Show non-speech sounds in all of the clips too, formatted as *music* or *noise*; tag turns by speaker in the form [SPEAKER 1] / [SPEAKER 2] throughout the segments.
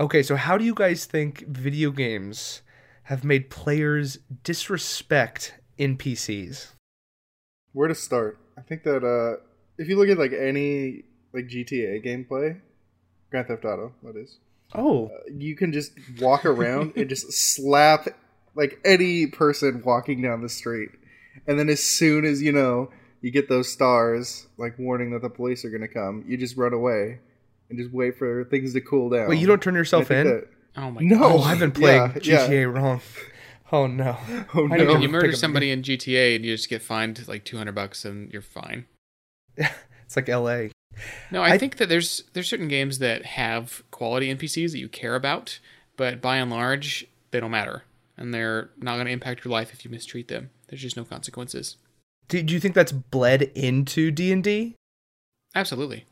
[SPEAKER 1] Okay, so how do you guys think video games have made players disrespect NPCs?
[SPEAKER 2] Where to start? I think that uh, if you look at like any like GTA gameplay, Grand Theft Auto, that is,
[SPEAKER 1] Oh,
[SPEAKER 2] you can just walk around and just slap like any person walking down the street, and then as soon as you know you get those stars, like warning that the police are gonna come, you just run away and just wait for things to cool down.
[SPEAKER 1] wait, you don't turn yourself in?
[SPEAKER 2] that-
[SPEAKER 3] Oh my
[SPEAKER 2] No.
[SPEAKER 3] god.
[SPEAKER 1] Oh, I've been playing
[SPEAKER 2] Yeah, yeah.
[SPEAKER 1] GTA wrong. *laughs* Oh no. *laughs*
[SPEAKER 2] Oh
[SPEAKER 1] I
[SPEAKER 2] no!
[SPEAKER 1] don't
[SPEAKER 3] You murder somebody in GTA and you just get fined like 200 bucks and you're fine. *laughs*
[SPEAKER 1] It's like LA.
[SPEAKER 3] No, I,
[SPEAKER 1] I-
[SPEAKER 3] think that there's there's certain games that have quality NPCs that you care about, but by and large they don't matter, and they're not going to impact your life if you mistreat them. There's just no consequences.
[SPEAKER 1] Do, do you think that's bled into D&D?
[SPEAKER 3] Absolutely.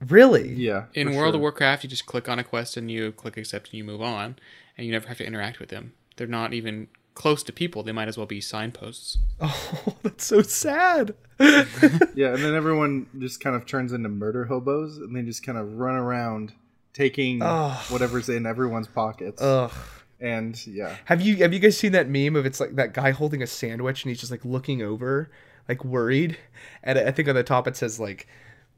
[SPEAKER 1] Really?
[SPEAKER 2] Yeah.
[SPEAKER 3] In World
[SPEAKER 2] sure.
[SPEAKER 3] of Warcraft, you just click on a quest and you click accept and you move on, and you never have to interact with them. They're not even close to people. They might as well be signposts. *laughs*
[SPEAKER 1] Oh, that's so sad. *laughs*
[SPEAKER 2] Yeah, and then everyone just kind of turns into murder hobos, and they just kind of run around taking
[SPEAKER 1] Ugh.
[SPEAKER 2] whatever's in everyone's pockets.
[SPEAKER 1] Ugh.
[SPEAKER 2] And yeah,
[SPEAKER 1] Have you have you guys seen that meme of it's like that guy holding a sandwich and he's just like looking over, like worried, and I think on the top it says like,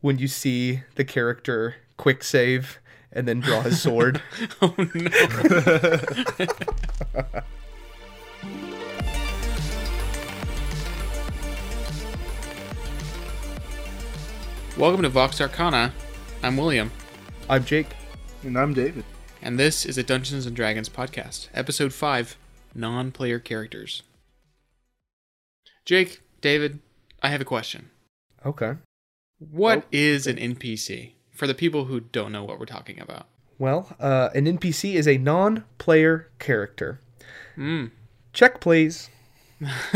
[SPEAKER 1] when you see the character quick save and then draw his sword. *laughs*
[SPEAKER 3] oh no! Welcome to Vox Arcana. I'm William,
[SPEAKER 1] I'm Jake.
[SPEAKER 2] and I'm David.
[SPEAKER 3] and this is a Dungeons and Dragons podcast, episode five: non-player characters. Jake, David, I have a question.
[SPEAKER 1] Okay.
[SPEAKER 3] What
[SPEAKER 2] Oh,
[SPEAKER 3] is an NPC for the people who don't know what we're talking about?
[SPEAKER 1] Well, uh, an NPC is a non-player character.
[SPEAKER 3] Mm.
[SPEAKER 1] Check, please. *laughs*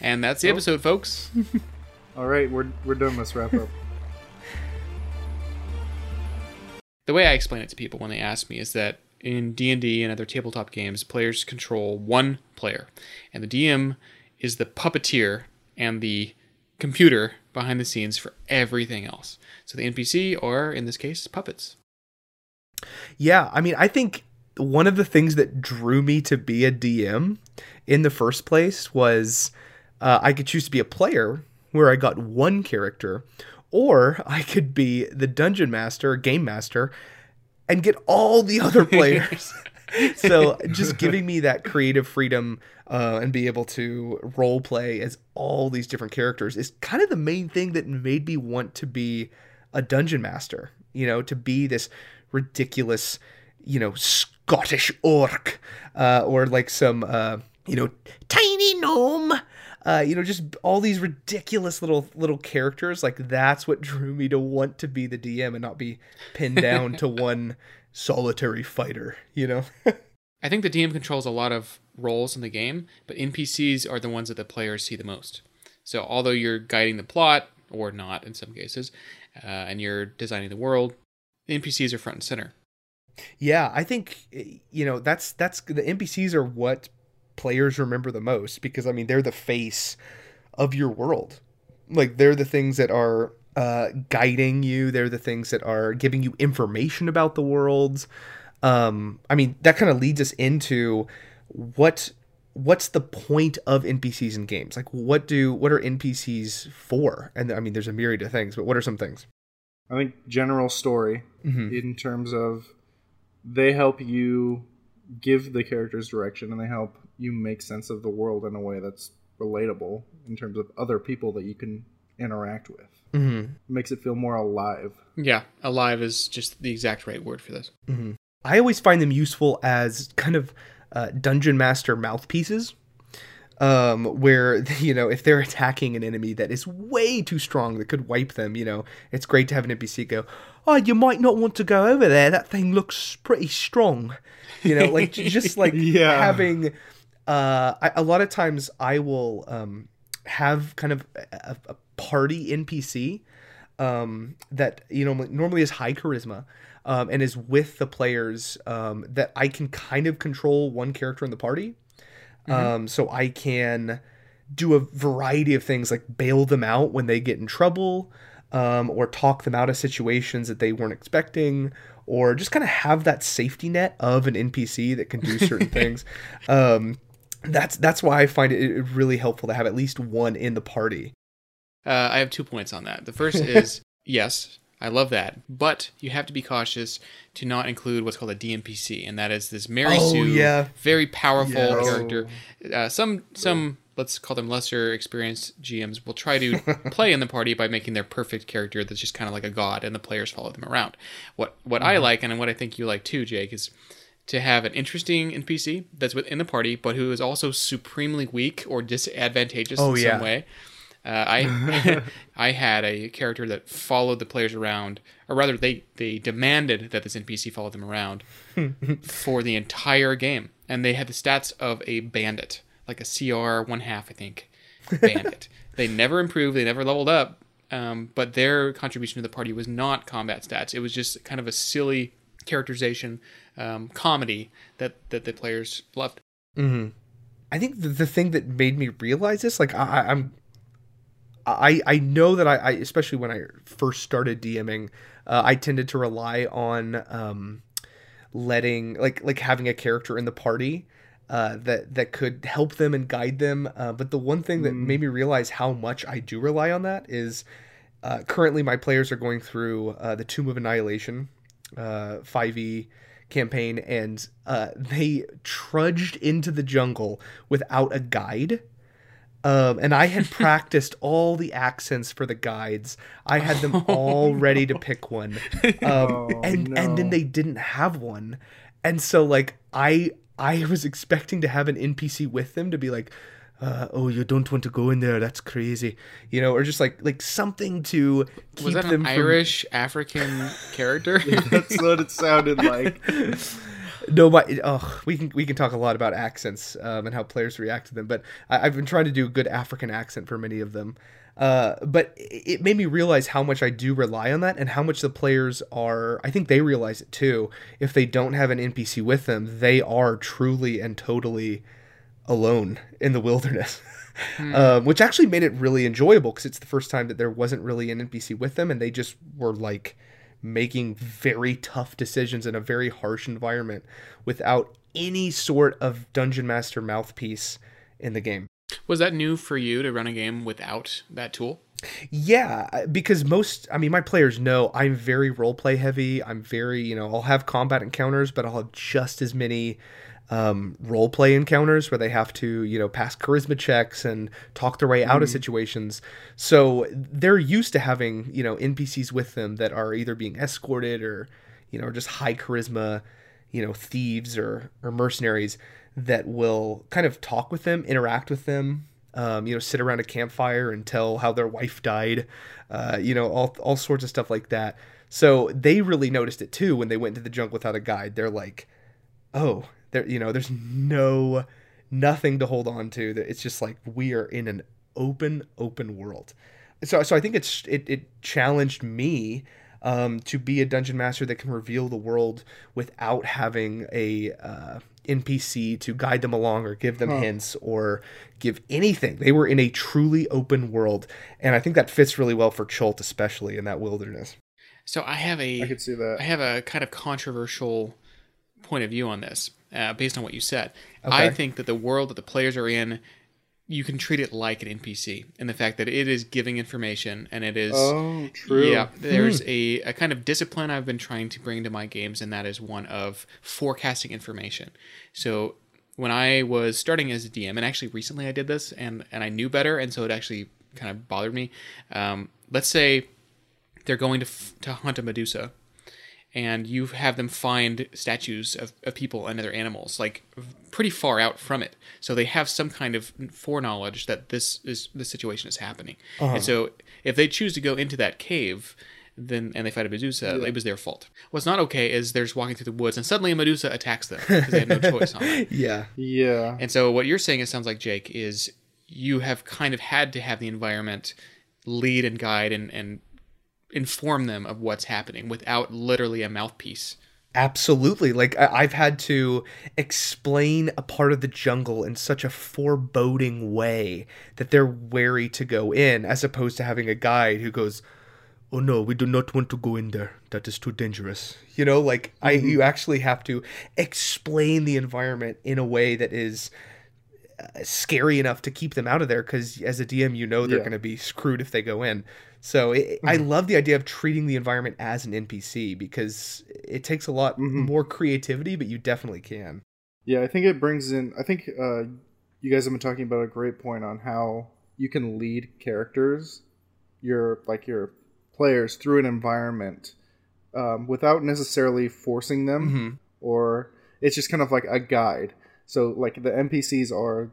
[SPEAKER 3] and that's the episode, folks. *laughs*
[SPEAKER 2] All right, we're we're done. Let's wrap up. *laughs*
[SPEAKER 3] the way I explain it to people when they ask me is that in D&D and other tabletop games, players control one player, and the DM is the puppeteer and the computer behind the scenes for everything else. So the NPC, or in this case, puppets.
[SPEAKER 1] Yeah, I mean, I think one of the things that drew me to be a DM in the first place was uh, I could choose to be a player where I got one character, or I could be the dungeon master, game master, and get all the other *laughs* players. *laughs* so just giving me that creative freedom uh, and be able to role play as all these different characters is kind of the main thing that made me want to be a dungeon master you know to be this ridiculous you know scottish orc uh, or like some uh, you know tiny gnome uh, you know just all these ridiculous little little characters. Like that's what *laughs* drew me to want to be the dm and not be pinned down to *laughs* one solitary fighter you know *laughs*
[SPEAKER 3] I think the DM controls a lot of roles in the game, but NPCs are the ones that the players see the most. So although you're guiding the plot, or not in some cases, uh, and you're designing the world, NPCs are front and center.
[SPEAKER 1] Yeah, I think you know that's that's the NPCs are what players remember the most because I mean they're the face of your world. Like they're the things that are uh, guiding you. They're the things that are giving you information about the world. Um, I mean that kind of leads us into what what's the point of NPCs in games? Like what do what are NPCs for? And I mean there's a myriad of things, but what are some things?
[SPEAKER 2] I think general story
[SPEAKER 1] Mhm.
[SPEAKER 2] in terms of they help you give the characters direction and they help you make sense of the world in a way that's relatable in terms of other people that you can interact with.
[SPEAKER 1] Mm-hmm.
[SPEAKER 2] It makes it feel more alive.
[SPEAKER 3] Yeah, alive is just the exact right word for this. Mm-hmm.
[SPEAKER 1] I always find them useful as kind of uh, dungeon master mouthpieces. Um, where *laughs* you know if they're attacking an enemy that is way too strong that could wipe them, you know, it's great to have an NPC go, "Oh, you might not want to go over there. That thing looks pretty strong." You know, like just *laughs* like
[SPEAKER 2] Yeah.
[SPEAKER 1] having. Uh, I, a lot of times I will um have kind of a, a party NPC um, that you know normally has high charisma um, and is with the players um, that I can kind of control one character in the party. Um, so I can do a variety of things like bail them out when they get in trouble, um, or talk them out of situations that they weren't expecting, or just kind of have that safety net of an NPC that can do certain *laughs* things. That's that's why I find it really helpful to have at least one in the party.
[SPEAKER 3] Uh, I have two points on that. The first *laughs* is yes, I love that, but you have to be cautious to not include what's called a DMPC, and that is this Mary
[SPEAKER 1] Oh,
[SPEAKER 3] Sue,
[SPEAKER 1] yeah.
[SPEAKER 3] very powerful
[SPEAKER 1] Yes.
[SPEAKER 3] character. Uh, some some let's call them lesser experienced GMs will try to *laughs* play in the party by making their perfect character that's just kind of like a god, and the players follow them around. What what I like, and what I think you like too, Jake, is to have an interesting NPC that's within the party, but who is also supremely weak or disadvantageous
[SPEAKER 1] Oh,
[SPEAKER 3] in
[SPEAKER 1] yeah.
[SPEAKER 3] some way. Uh, I *laughs* I had a character that followed the players around, or rather, they they demanded that this NPC follow them around *laughs* for the entire game, and they had the stats of a bandit, like a CR one half, I think, bandit. *laughs* they never improved, they never leveled up, um, but their contribution to the party was not combat stats. It was just kind of a silly characterization um, comedy that that the players loved.
[SPEAKER 1] I think the, the thing that made me realize this, like I, I'm, I I know that I, I especially when I first started DMing, uh, I tended to rely on um, letting like like having a character in the party uh, that that could help them and guide them. Uh, but the one thing that made me realize how much I do rely on that is uh, currently my players are going through uh, the Tomb of Annihilation uh, 5e campaign, and uh, they trudged into the jungle without a guide. Um, and I had *laughs* practiced all the accents for the guides. I had them all *laughs* ready to pick one, um,
[SPEAKER 2] Oh,
[SPEAKER 1] and and then they didn't have one, and so like I I was expecting to have an NPC with them to be like, uh, oh you don't want to go in there, that's crazy, you know, or just like like something to keep
[SPEAKER 3] Was that
[SPEAKER 1] them
[SPEAKER 3] an
[SPEAKER 1] from-
[SPEAKER 3] Irish African character? *laughs*
[SPEAKER 2] That's what it sounded like. *laughs*
[SPEAKER 1] No, but oh, we can we can talk a lot about accents um, and how players react to them. But I, I've been trying to do a good African accent for many of them. Uh, but it it made me realize how much I do rely on that, and how much the players are. I think they realize it too. If they don't have an NPC with them, they are truly and totally alone in the wilderness. um, which actually made it really enjoyable because it's the first time that there wasn't really an NPC with them, and they just were like making very tough decisions in a very harsh environment without any sort of dungeon master mouthpiece in the game.
[SPEAKER 3] Was that new for you to run a game without that tool?
[SPEAKER 1] Yeah, because most, I mean, my players know I'm very roleplay heavy. I'm very, you know, I'll have combat encounters, but I'll have just as many um, roleplay encounters where they have to, you know, pass charisma checks and talk their way out of situations. So they're used to having, you know, NPCs with them that are either being escorted or, you know, just high charisma, you know, thieves or, or mercenaries that will kind of talk with them, interact with them, um, you know, sit around a campfire and tell how their wife died, uh, you know, all, all sorts of stuff like that. So they really noticed it too when they went into the jungle without a guide. They're like, oh, there, you know, there's no, nothing to hold on to. That It's just like we are in an open, open world. So, so I think it's it, it challenged me um, to be a dungeon master that can reveal the world without having a uh, NPC to guide them along or give them hints or give anything. They were in a truly open world, and I think that fits really well for Chult, especially in that wilderness.
[SPEAKER 3] So I have a
[SPEAKER 2] I could see that.
[SPEAKER 3] I have a kind of controversial point of view on this, uh, based on what you said. I think that the world that the players are in, you can treat it like an NPC, and the fact that it is giving information and it is.
[SPEAKER 2] Oh, true.
[SPEAKER 3] Yeah, there's a, a kind of discipline I've been trying to bring to my games, and that is one of forecasting information. So when I was starting as a DM, and actually recently I did this, and and I knew better, and so it actually kind of bothered me. Um, let's say they're going to f- to hunt a Medusa, and you have them find statues of, of people and other animals, like pretty far out from it. So they have some kind of foreknowledge that this is the situation is happening. Uh-huh. And so if they choose to go into that cave, then and they fight a Medusa, it was their fault. What's not okay is they're just walking through the woods and suddenly a Medusa attacks them because they have no *laughs* choice on it.
[SPEAKER 1] Yeah,
[SPEAKER 2] Yeah.
[SPEAKER 3] And so what you're saying, it sounds like Jake, is you have kind of had to have the environment lead and guide and, and inform them of what's happening without literally a mouthpiece.
[SPEAKER 1] Absolutely. Like I- I've had to explain a part of the jungle in such a foreboding way that they're wary to go in, as opposed to having a guide who goes, oh no, we do not want to go in there. That is too dangerous. You know, like I
[SPEAKER 2] Mm-hmm.
[SPEAKER 1] you actually have to explain the environment in a way that is uh, scary enough to keep them out of there because as a DM you know they're
[SPEAKER 2] Yeah.
[SPEAKER 1] going to be screwed if they go in. So it, I
[SPEAKER 2] Mm-hmm.
[SPEAKER 1] love the idea of treating the environment as an NPC because it takes a lot
[SPEAKER 2] Mhm.
[SPEAKER 1] more creativity, but you definitely can.
[SPEAKER 2] Yeah, I think it brings in. I think uh, you guys have been talking about a great point on how you can lead characters, your like your players through an environment um, without necessarily forcing them,
[SPEAKER 1] Mhm.
[SPEAKER 2] or it's just kind of like a guide. So like the NPCs are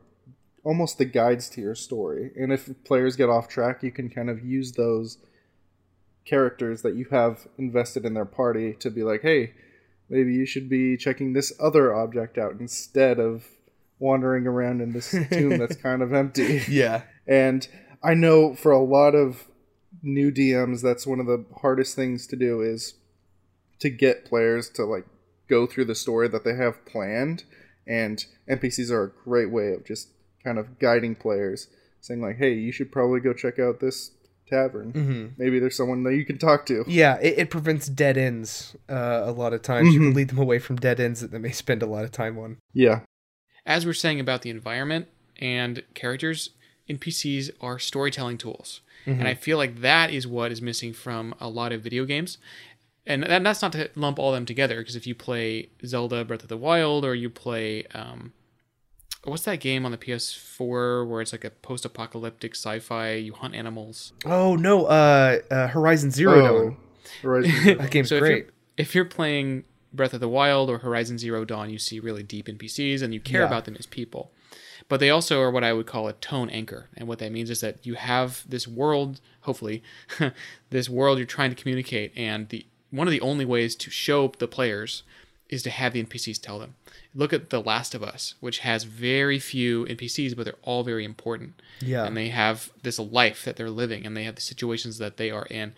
[SPEAKER 2] almost the guides to your story, and if players get off track, you can kind of use those characters that you have invested in their party to be like, hey, maybe you should be checking this other object out instead of wandering around in this *laughs* tomb that's kind of empty.
[SPEAKER 1] Yeah.
[SPEAKER 2] And I know for a lot of new DMs, that's one of the hardest things to do is to get players to like go through the story that they have planned. And NPCs are a great way of just kind of guiding players, saying like, "Hey, you should probably go check out this tavern.
[SPEAKER 1] hmm
[SPEAKER 2] Maybe there's someone that you can talk to."
[SPEAKER 1] Yeah, it, it prevents dead ends uh, a lot of times. You can
[SPEAKER 2] Mhm.
[SPEAKER 1] lead them away from dead ends that they may spend a lot of time on.
[SPEAKER 2] Yeah.
[SPEAKER 3] As we're saying about the environment and characters, NPCs are storytelling tools. And I feel like that is what is missing from a lot of video games. And that's not to lump all of them together, because if you play Zelda Breath of the Wild or you play, um, what's that game on the PS4 where it's like a post apocalyptic sci fi, you hunt animals?
[SPEAKER 1] Oh no, uh, uh Horizon Zero Dawn.
[SPEAKER 2] Horizon *laughs* Zero
[SPEAKER 1] That game's
[SPEAKER 3] so if
[SPEAKER 1] great.
[SPEAKER 3] you're, if you're playing Breath of the Wild or Horizon Zero Dawn, you see really deep NPCs and you care
[SPEAKER 1] Yeah.
[SPEAKER 3] about them as people. But they also are what I would call a tone anchor. And what that means is that you have this world, hopefully, *laughs* this world you're trying to communicate. And the one of the only ways to show the players is to have the NPCs tell them. Look at The Last of Us, which has very few NPCs, but they're all very important
[SPEAKER 1] Yeah.
[SPEAKER 3] and they have this life that they're living and they have the situations that they are in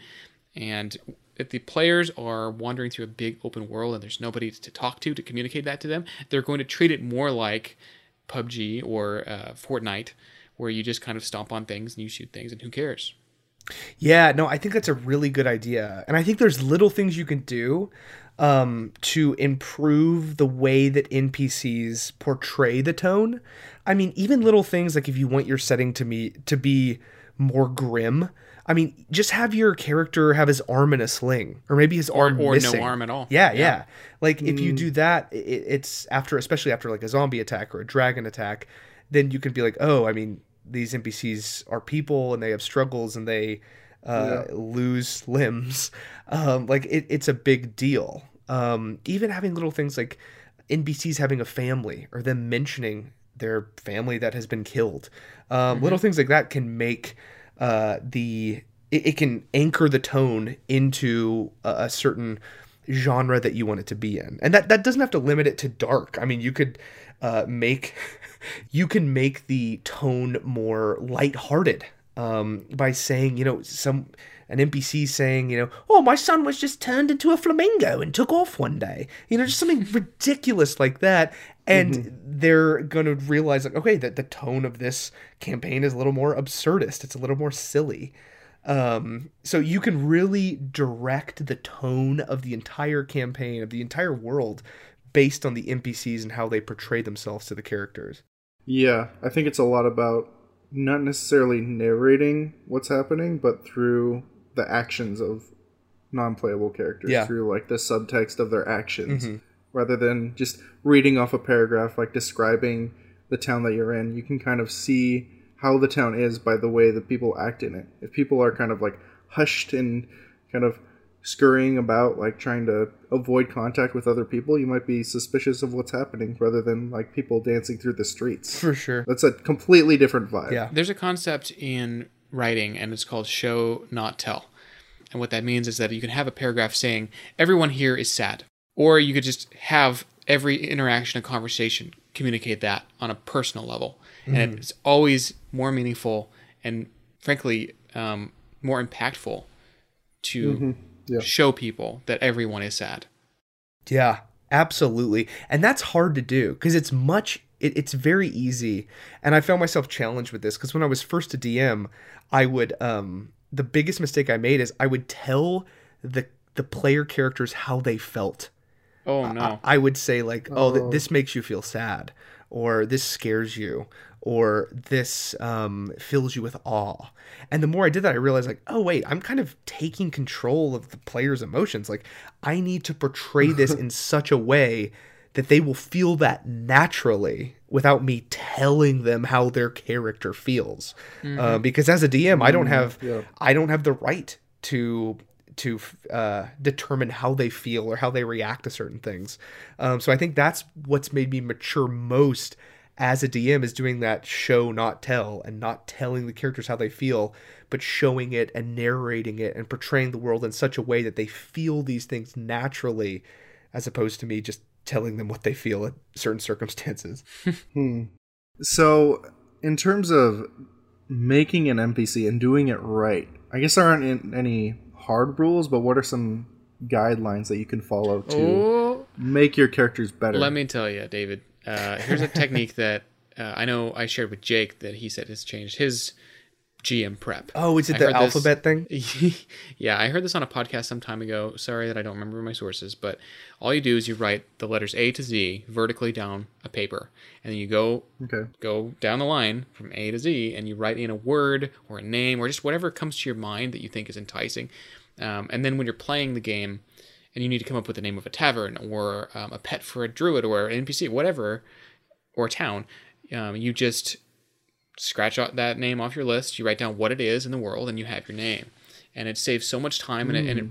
[SPEAKER 3] and if the players are wandering through a big open world and there's nobody to talk to to communicate that to them they're going to treat it more like pubg or uh, fortnite where you just kind of stomp on things and you shoot things and who cares
[SPEAKER 1] Yeah, no, I think that's a really good idea. And I think there's little things you can do um, to improve the way that NPCs portray the tone. I mean, even little things like if you want your setting to me to be more grim, I mean, just have your character have his arm in a sling, or maybe his arm
[SPEAKER 3] or
[SPEAKER 1] missing.
[SPEAKER 3] no arm at all
[SPEAKER 1] Yeah, yeah. Like if you do that, it, it's after, especially after like a zombie attack or a dragon attack, then you can be like, oh, I mean, these NPCs are people and they have struggles and they uh, lose limbs. Um, like it, it's a big deal. Um, even having little things like NPCs having a family or them mentioning their family that has been killed, um, little things like that can make uh, the it, it can anchor the tone into a, a certain genre that you want it to be in. And that that doesn't have to limit it to dark. I mean you could uh, make you can make the tone more lighthearted um, by saying you know some an npc saying you know oh my son was just turned into a flamingo and took off one day. You know just something *laughs* ridiculous like that. And they're gonna realize like okay that the tone of this campaign is a little more absurdist. It's a little more silly. Um, so you can really direct the tone of the entire campaign of the entire world based on the npcs and how they portray themselves to the characters
[SPEAKER 2] Yeah, I think it's a lot about not necessarily narrating what's happening, but through the actions of non-playable characters,
[SPEAKER 1] Yeah.
[SPEAKER 2] through like the subtext of their actions,
[SPEAKER 1] Mhm.
[SPEAKER 2] rather than just reading off a paragraph like describing the town that you're in. You can kind of see how the town is by the way that people act in it. If people are kind of like hushed and kind of scurrying about like trying to avoid contact with other people you might be suspicious of what's happening rather than like people dancing through the streets
[SPEAKER 1] for sure
[SPEAKER 2] that's a completely different vibe
[SPEAKER 1] yeah
[SPEAKER 3] There's a concept in writing, and it's called show, not tell. And what that means is that you can have a paragraph saying, everyone here is sad. Or you could just have every interaction and conversation communicate that on a personal level. And it's always more meaningful and, frankly, um, more impactful to
[SPEAKER 2] Yeah.
[SPEAKER 3] show people that everyone is sad.
[SPEAKER 1] Yeah, absolutely. And that's hard to do because it's much it, it's very easy. And I found myself challenged with this because when I was first a DM, I would um the biggest mistake I made is I would tell the the player characters how they felt.
[SPEAKER 3] Oh no.
[SPEAKER 1] I would say like, "Oh, th-
[SPEAKER 2] Oh.
[SPEAKER 1] this makes you feel sad," or "This scares you," or "This um, fills you with awe." And the more I did that, I realized like, "Oh wait, I'm kind of taking control of the player's emotions. Like, I need to portray *laughs* this in such a way that they will feel that naturally without me telling them how their character feels. Uh, because as a DM, I don't have
[SPEAKER 2] yeah.
[SPEAKER 1] I don't have the right to to uh, determine how they feel or how they react to certain things. Um, so I think that's what's made me mature most as a DM is doing that show not tell and not telling the characters how they feel, but showing it and narrating it and portraying the world in such a way that they feel these things naturally, as opposed to me just telling them what they feel at certain circumstances. *laughs*
[SPEAKER 2] So, in terms of making an NPC and doing it right, I guess there aren't any hard rules, but what are some guidelines that you can follow to
[SPEAKER 3] Oh,
[SPEAKER 2] make your characters better?
[SPEAKER 3] let me tell you, David. Uh, here's a technique that uh, I know I shared with Jake that he said has changed his GM prep.
[SPEAKER 1] Oh, is it
[SPEAKER 3] I
[SPEAKER 1] the
[SPEAKER 3] heard this-
[SPEAKER 1] alphabet thing? *laughs*
[SPEAKER 3] yeah, I heard this on a podcast some time ago. Sorry that I don't remember my sources, but all you do is you write the letters A to Z vertically down a paper, and then you go
[SPEAKER 2] Okay.
[SPEAKER 3] go down the line from A to Z, and you write in a word or a name or just whatever comes to your mind that you think is enticing. Um, and then when you're playing the game, and you need to come up with the name of a tavern or um, a pet for a druid or an NPC, whatever, or a town, um, you just scratch out that name off your list. You write down what it is in the world, and you have your name. And it saves so much time, and, it, and it,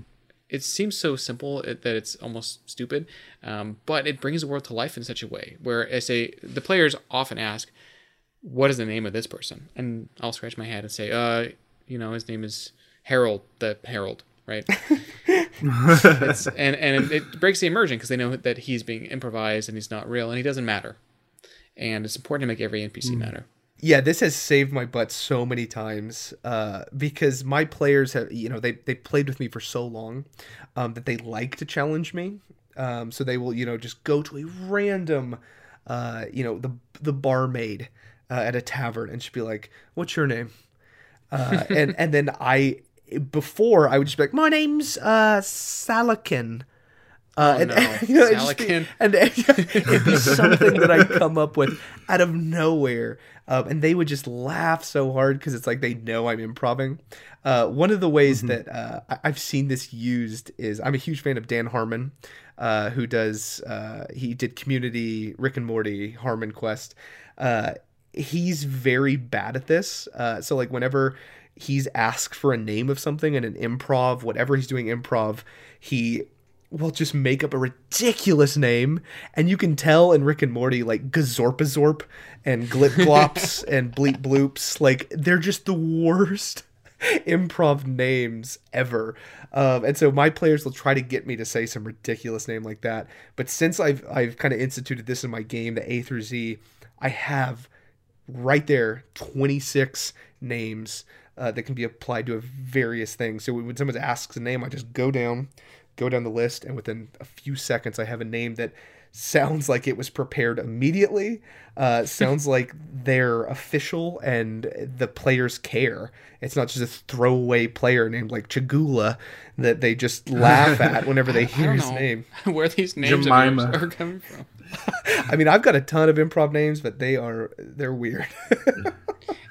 [SPEAKER 3] it seems so simple that it's almost stupid, um, but it brings the world to life in such a way where I say the players often ask, "What is the name of this person?" And I'll scratch my head and say, "Uh, you know, his name is Harold the Herald." Right, *laughs* it's, and and it, breaks the immersion because they know that he's being improvised and he's not real and he doesn't matter, and it's important to make every NPC matter.
[SPEAKER 1] yeah this has saved my butt so many times uh, because my players have you know they, they played with me for so long um, that they like to challenge me. Um, so they will you know just go to a random uh, you know the the barmaid uh, at a tavern and she'd be like what's your name? Uh, and and then i before i would just be like my name's uh salakin uh, and,
[SPEAKER 3] Oh, no. *laughs*
[SPEAKER 1] you know, it'd be- and *laughs* it'd be something that I come up with out of nowhere, um, and they would just laugh so hard because it's like they know I'm improvising. Uh, one of the ways that uh, I- I've seen this used is I'm a huge fan of Dan Harmon, uh, who does uh, he did Community, Rick and Morty, Harmon Quest. Uh, he's very bad at this. Uh, so like whenever he's asked for a name of something and an improv, whatever he's doing improv, he will just make up a ridiculous name, and you can tell in Rick and Morty like Gazorpazorp and Glip Glops *laughs* and Bleep Bloops, like they're just the worst *laughs* improv names ever. Um, and so my players will try to get me to say some ridiculous name like that. But since I've I've kind of instituted this in my game, the A through Z, I have right there 26 names uh, that can be applied to various things. So when someone asks a name, I just go down, go down the list, and within a few seconds, I have a name that sounds like it was prepared immediately. Uh, *laughs* sounds like they're official and the players care. It's not just a throwaway player named like Chagula that they just laugh at whenever they *laughs* hear his
[SPEAKER 3] know
[SPEAKER 1] name. *laughs*
[SPEAKER 3] where these names
[SPEAKER 2] Jemima.
[SPEAKER 3] are coming from.
[SPEAKER 1] I mean, I've got a ton of improv names, but they are they're weird. *laughs*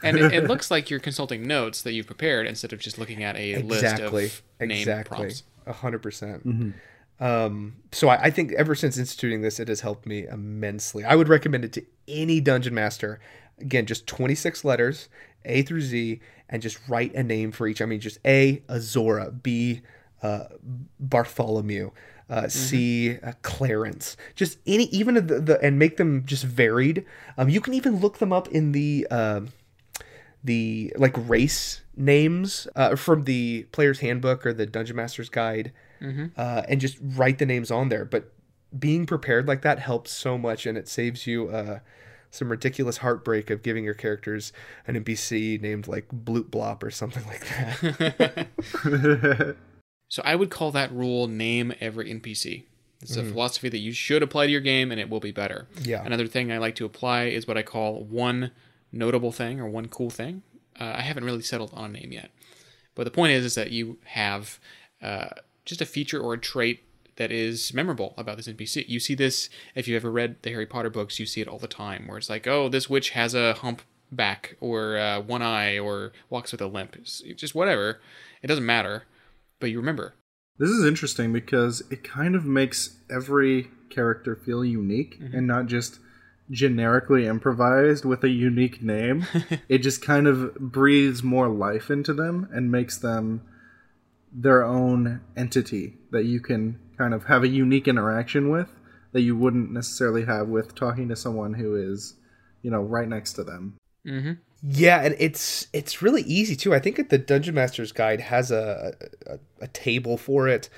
[SPEAKER 3] And it, it looks like you're consulting notes that you've prepared instead of just looking at a
[SPEAKER 1] exactly
[SPEAKER 3] list of name
[SPEAKER 1] exactly.
[SPEAKER 3] prompts.
[SPEAKER 1] a hundred percent. Um so I, I think ever since instituting this it has helped me immensely. I would recommend it to any dungeon master. Again just 26 letters a through z and just write a name for each. I mean just a azora b uh, bartholomew uh, C, uh, Clarence, just any, even the, the, and make them just varied. Um, you can even look them up in the, um, the like race names uh, from the player's handbook or the dungeon master's guide uh, and just write the names on there. But being prepared like that helps so much and it saves you uh, some ridiculous heartbreak of giving your characters an npc named like bloop blop or something like that *laughs* *laughs* *laughs*
[SPEAKER 3] So I would call that rule name every NPC. It's a philosophy that you should apply to your game and it will be better.
[SPEAKER 1] Yeah.
[SPEAKER 3] Another thing I like to apply is what I call one notable thing or one cool thing. Uh, I haven't really settled on a name yet. But the point is, is that you have uh, just a feature or a trait that is memorable about this NPC. You see this if you've ever read the Harry Potter books. You see it all the time, where it's like, oh, this witch has a hump back or uh, one eye or walks with a limp. It's just whatever. It doesn't matter, but you remember.
[SPEAKER 2] This is interesting because it kind of makes every character feel unique
[SPEAKER 3] Mm-hmm.
[SPEAKER 2] and not just generically improvised with a unique name. *laughs* it just kind of breathes more life into them and makes them their own entity that you can kind of have a unique interaction with that you wouldn't necessarily have with talking to someone who is, you know, right next to them.
[SPEAKER 3] Mm-hmm.
[SPEAKER 1] Yeah, and it's it's really easy too. I think the Dungeon Master's Guide has a a, a table for it.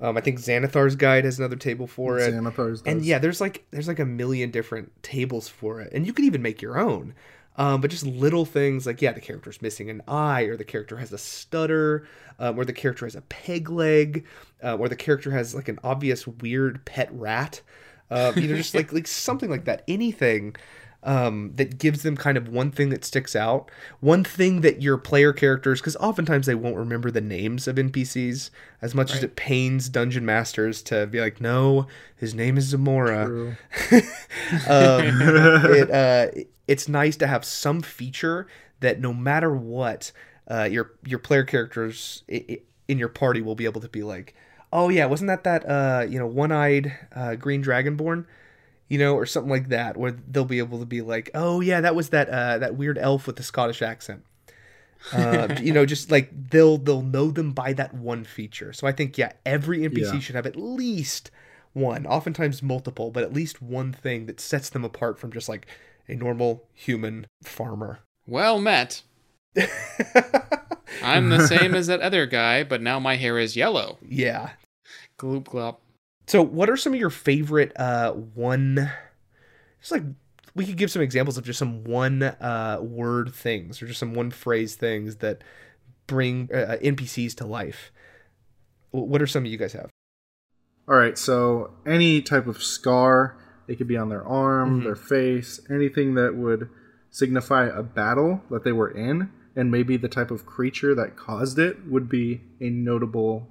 [SPEAKER 1] Um, I think Xanathar's Guide has another table for it.
[SPEAKER 2] Xanathar's
[SPEAKER 1] and
[SPEAKER 2] does.
[SPEAKER 1] yeah, there's like there's like a million different tables for it, and you can even make your own. Um, but just little things like yeah, the character's missing an eye, or the character has a stutter, um, or the character has a peg leg, uh, or the character has like an obvious weird pet rat. Um, you know, just like *laughs* like something like that. Anything um, that gives them kind of one thing that sticks out, one thing that your player characters, because oftentimes they won't remember the names of NPCs as much as it pains dungeon masters to be like, no, his name is Zamora. *laughs* Um, *laughs* it, uh, it's nice to have some feature that no matter what, uh, your your player characters in your party will be able to be like, oh yeah, wasn't that that uh, you know one eyed uh, green dragonborn? You know, or something like that, where they'll be able to be like, "Oh yeah, that was that uh, that weird elf with the Scottish accent." uh, *laughs* you know, just like they'll they'll know them by that one feature. So I think yeah, every NPC
[SPEAKER 2] Yeah.
[SPEAKER 1] should have at least one, oftentimes multiple, but at least one thing that sets them apart from just like a normal human farmer.
[SPEAKER 3] Well met. *laughs* I'm the same *laughs* as that other guy, but now my hair is yellow.
[SPEAKER 1] yeah.
[SPEAKER 3] Gloop glop.
[SPEAKER 1] So, what are some of your favorite uh one? Just like we could give some examples of just some one uh word things or just some one phrase things that bring uh, NPCs to life. What are some of you guys have?
[SPEAKER 2] All right, so any type of scar, it could be on their arm,
[SPEAKER 1] Mhm.
[SPEAKER 2] their face, anything that would signify a battle that they were in, and maybe the type of creature that caused it would be a notable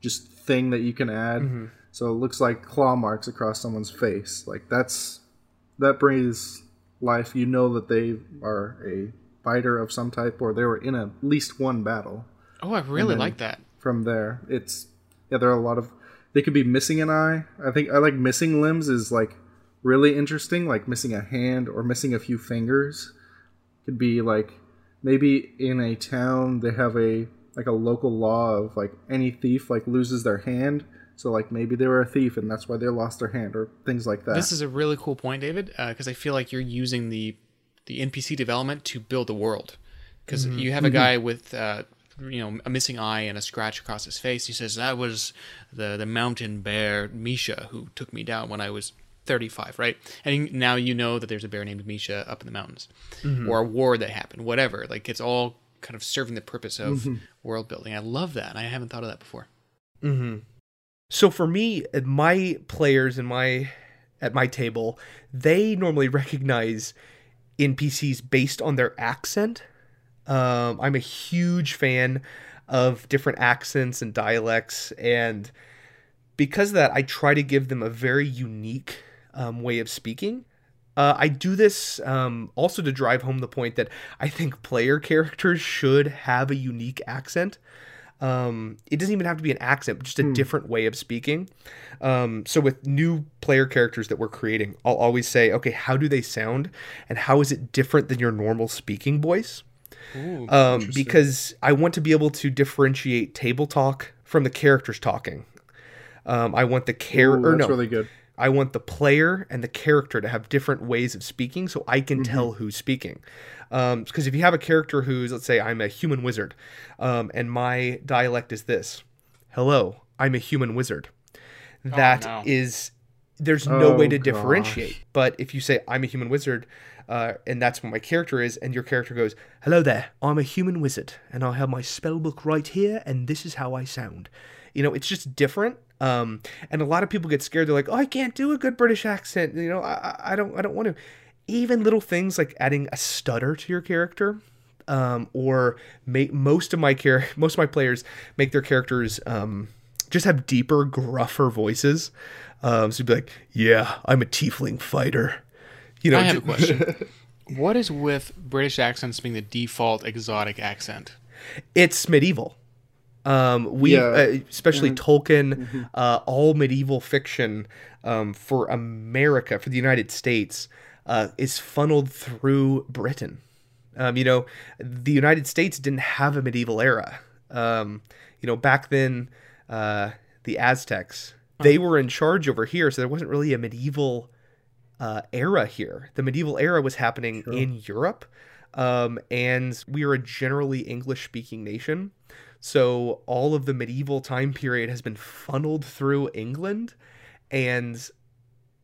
[SPEAKER 2] just thing that you can add.
[SPEAKER 1] Mhm.
[SPEAKER 2] So it looks like claw marks across someone's face. Like that's that brings life. You know that they are a fighter of some type or they were in at least one battle
[SPEAKER 3] Oh, I really like that.
[SPEAKER 2] from there. It's yeah, there are a lot of they could be missing an eye. I think I like missing limbs is like really interesting, like missing a hand or missing a few fingers. Could be like maybe in a town they have a like a local law of like any thief like loses their hand. So like maybe they were a thief and that's why they lost their hand or things like that.
[SPEAKER 3] This is a really cool point, David, uh, because I feel like you're using the the NPC development to build the world. Because mm-hmm. you have a mm-hmm. guy with uh, you know a missing eye and a scratch across his face. He says that was the the mountain bear Misha who took me down when I was 35, right? And now you know that there's a bear named Misha up in the mountains, mm-hmm. or a war that happened, whatever. Like it's all kind of serving the purpose of world building. I love that. I haven't thought of that before.
[SPEAKER 1] Mm-hmm. So for me, my players in my at my table, they normally recognize NPCs based on their accent. Um, I'm a huge fan of different accents and dialects, and because of that, I try to give them a very unique um, way of speaking. Uh, I do this um, also to drive home the point that I think player *laughs* characters should have a unique accent. Um, it doesn't even have to be an accent, just a different way of speaking. Um, so with new player characters that we're creating, I'll always say, okay, how do they sound, and how is it different than your normal speaking voice?
[SPEAKER 3] Ooh,
[SPEAKER 1] um, because I want to be able to differentiate table talk from the characters talking. Um, I want the or
[SPEAKER 2] that's
[SPEAKER 1] no,
[SPEAKER 2] really good.
[SPEAKER 1] I want the player and the character to have different ways of speaking, so I can
[SPEAKER 2] Mm-hmm.
[SPEAKER 1] tell who's speaking. Because if you have a character who's, let's say, I'm a human wizard, um, and my dialect is this: "Hello, I'm a human wizard." That
[SPEAKER 3] no.
[SPEAKER 1] is, there's no
[SPEAKER 2] Oh,
[SPEAKER 1] way to
[SPEAKER 2] gosh.
[SPEAKER 1] differentiate. But if you say I'm a human wizard, uh, and that's what my character is, and your character goes, "Hello there, I'm a human wizard, and I have my spell book right here, and this is how I sound." You know, it's just different. Um, and a lot of people get scared. They're like, "Oh, I can't do a good British accent." You know, I, I- don't, I don't want to. Even little things like adding a stutter to your character, um, or make most of my char- *laughs* most of my players make their characters um, just have deeper, gruffer voices. Um, so you'd be like, "Yeah, I'm a tiefling fighter." You know,
[SPEAKER 3] I have a question. *laughs* what is with British accents being the default exotic accent?
[SPEAKER 1] it's medieval. Um, we,
[SPEAKER 2] Yeah.
[SPEAKER 1] uh, especially Tolkien, uh, all medieval fiction um, for America, for the United States, uh, is funneled through Britain. Um, you know, the United States didn't have a medieval era. Um, you know, back then, uh, the Aztecs they were in charge over here, so there wasn't really a medieval uh, era here. The medieval era was happening in Europe, um, and we are a generally English speaking nation. So all of the medieval time period has been funneled through England, and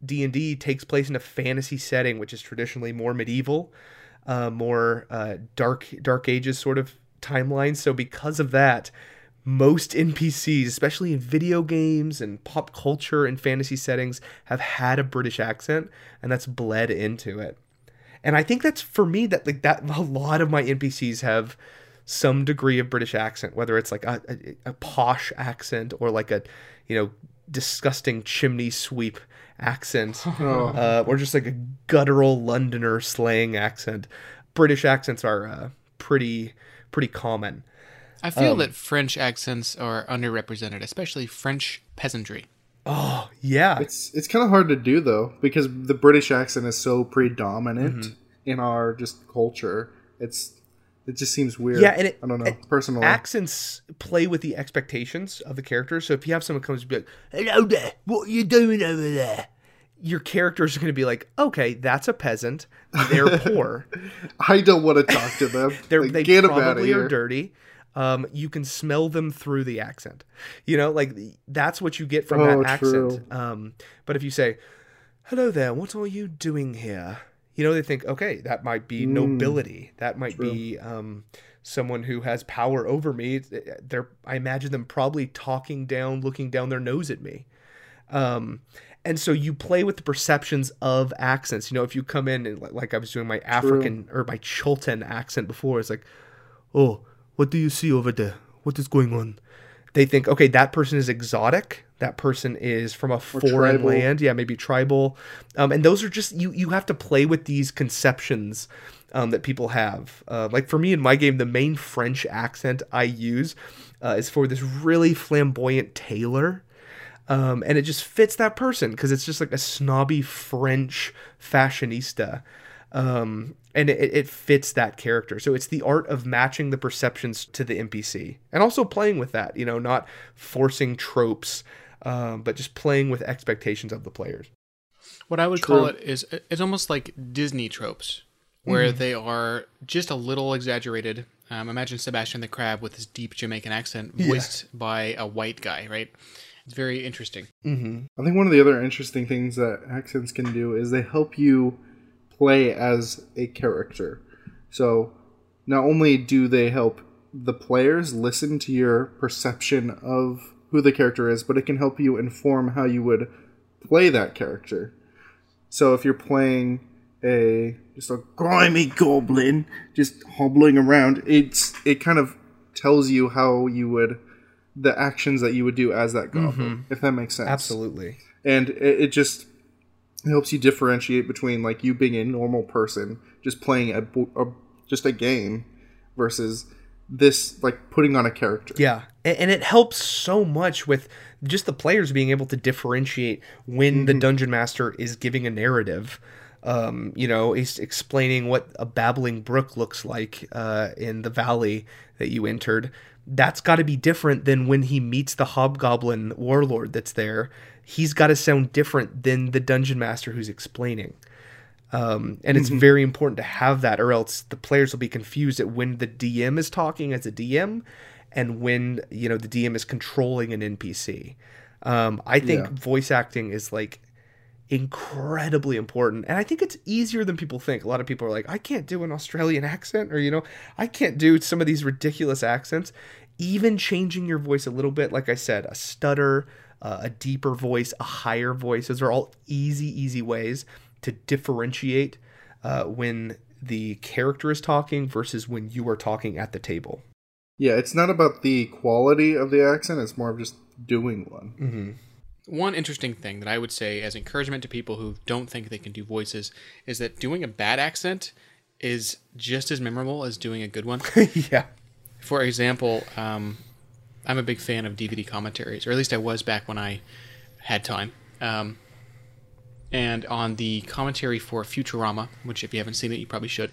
[SPEAKER 1] D and D takes place in a fantasy setting, which is traditionally more medieval, uh, more uh, dark dark ages sort of timeline. So because of that, most NPCs, especially in video games and pop culture and fantasy settings, have had a British accent, and that's bled into it. And I think that's for me that like that *laughs* a lot of my NPCs have some degree of British accent, whether it's like a, a, a posh accent or like a you know disgusting chimney sweep accent, *laughs* uh, or just like a guttural Londoner slang accent. British accents are uh, pretty pretty common.
[SPEAKER 3] I feel that French accents are underrepresented, especially French peasantry.
[SPEAKER 1] Oh yeah,
[SPEAKER 2] It's it's kind of hard to do though because the British accent is so predominant in our just culture. It's it just seems weird.
[SPEAKER 1] Yeah, and it-
[SPEAKER 2] I don't know.
[SPEAKER 1] it-
[SPEAKER 2] Personally,
[SPEAKER 1] accents play with the expectations of the character. So if you have someone comes to be like, "Hello there, what are you doing over there?" Your characters are going to be like, "Okay, that's a peasant. They're *laughs* poor.
[SPEAKER 2] I don't want to talk to them. *laughs*
[SPEAKER 1] They're
[SPEAKER 2] Like,
[SPEAKER 1] they
[SPEAKER 2] get them out of
[SPEAKER 1] probably are dirty." Um, you can smell them through the accent. You know, like that's what you get from
[SPEAKER 2] Oh,
[SPEAKER 1] that accent. Um, but if you say, "Hello there, what are you doing here?" You know, they think, okay, that might be
[SPEAKER 2] Mm.
[SPEAKER 1] nobility. That might be um, someone who has power over me. They're, I imagine them probably talking down, looking down their nose at me. Um, and so you play with the perceptions of accents. You know, if you come in and like- like I was doing my African or my Chultan accent before, it's like, oh, what do you see over there? What is going on? They think, okay, that person is exotic. That person is from a foreign land. Yeah, maybe tribal. Um, and those are just you. You have to play with these conceptions um, that people have. Uh, like for me in my game, the main French accent I use uh, is for this really flamboyant tailor um, and it just fits that person because it's just like a snobby French fashionista, um, and it, it fits that character. So it's the art of matching the perceptions to the NPC, and also playing with that. You know, not forcing tropes, um, but just playing with expectations of the players.
[SPEAKER 3] What I would call it is it's almost like Disney tropes, where
[SPEAKER 1] Mm-hmm.
[SPEAKER 3] they are just a little exaggerated. Um, imagine Sebastian the Crab with his deep Jamaican accent, voiced by a white guy, right? It's very interesting. Mm-hmm.
[SPEAKER 2] I think one of the other interesting things that accents can do is they help you play as a character. So not only do they help the players listen to your perception of who the character is, but it can help you inform how you would play that character. So if you're playing a just a grimy goblin just hobbling around, it's it kind of tells you how you would the actions that you would do as that goblin, mm-hmm. if that makes sense.
[SPEAKER 1] Absolutely.
[SPEAKER 2] And it, it just helps you differentiate between like you being a normal person just playing a, a just a game versus this like putting on a character.
[SPEAKER 1] Yeah, and it helps so much with just the players being able to differentiate when the dungeon master is giving a narrative. Um, you know, he's explaining what a babbling brook looks like uh, in the valley that you entered. That's got to be different than when he meets the hobgoblin warlord that's there. He's got to sound different than the dungeon master who's explaining. Um, and it's very important to have that, or else the players will be confused at when the DM is talking as a DM and when you know the DM is controlling an NPC. Um, I think
[SPEAKER 2] Yeah.
[SPEAKER 1] voice acting is like incredibly important, and I think it's easier than people think. A lot of people are like, I can't do an Australian accent, or you know, I can't do some of these ridiculous accents. Even changing your voice a little bit, like I said, a stutter, uh, a deeper voice, a higher voice. Those are all easy, easy ways to differentiate uh, when the character is talking versus when you are talking at the table.
[SPEAKER 2] Yeah, it's not about the quality of the accent, it's more of just doing one.
[SPEAKER 1] Mm-hmm.
[SPEAKER 3] One interesting thing that I would say as encouragement to people who don't think they can do voices is that doing a bad accent is just as memorable as doing a good one. *laughs*
[SPEAKER 1] yeah.
[SPEAKER 3] For example, um, I'm a big fan of DVD commentaries, or at least I was back when I had time. Um, and on the commentary for Futurama, which if you haven't seen it, you probably should.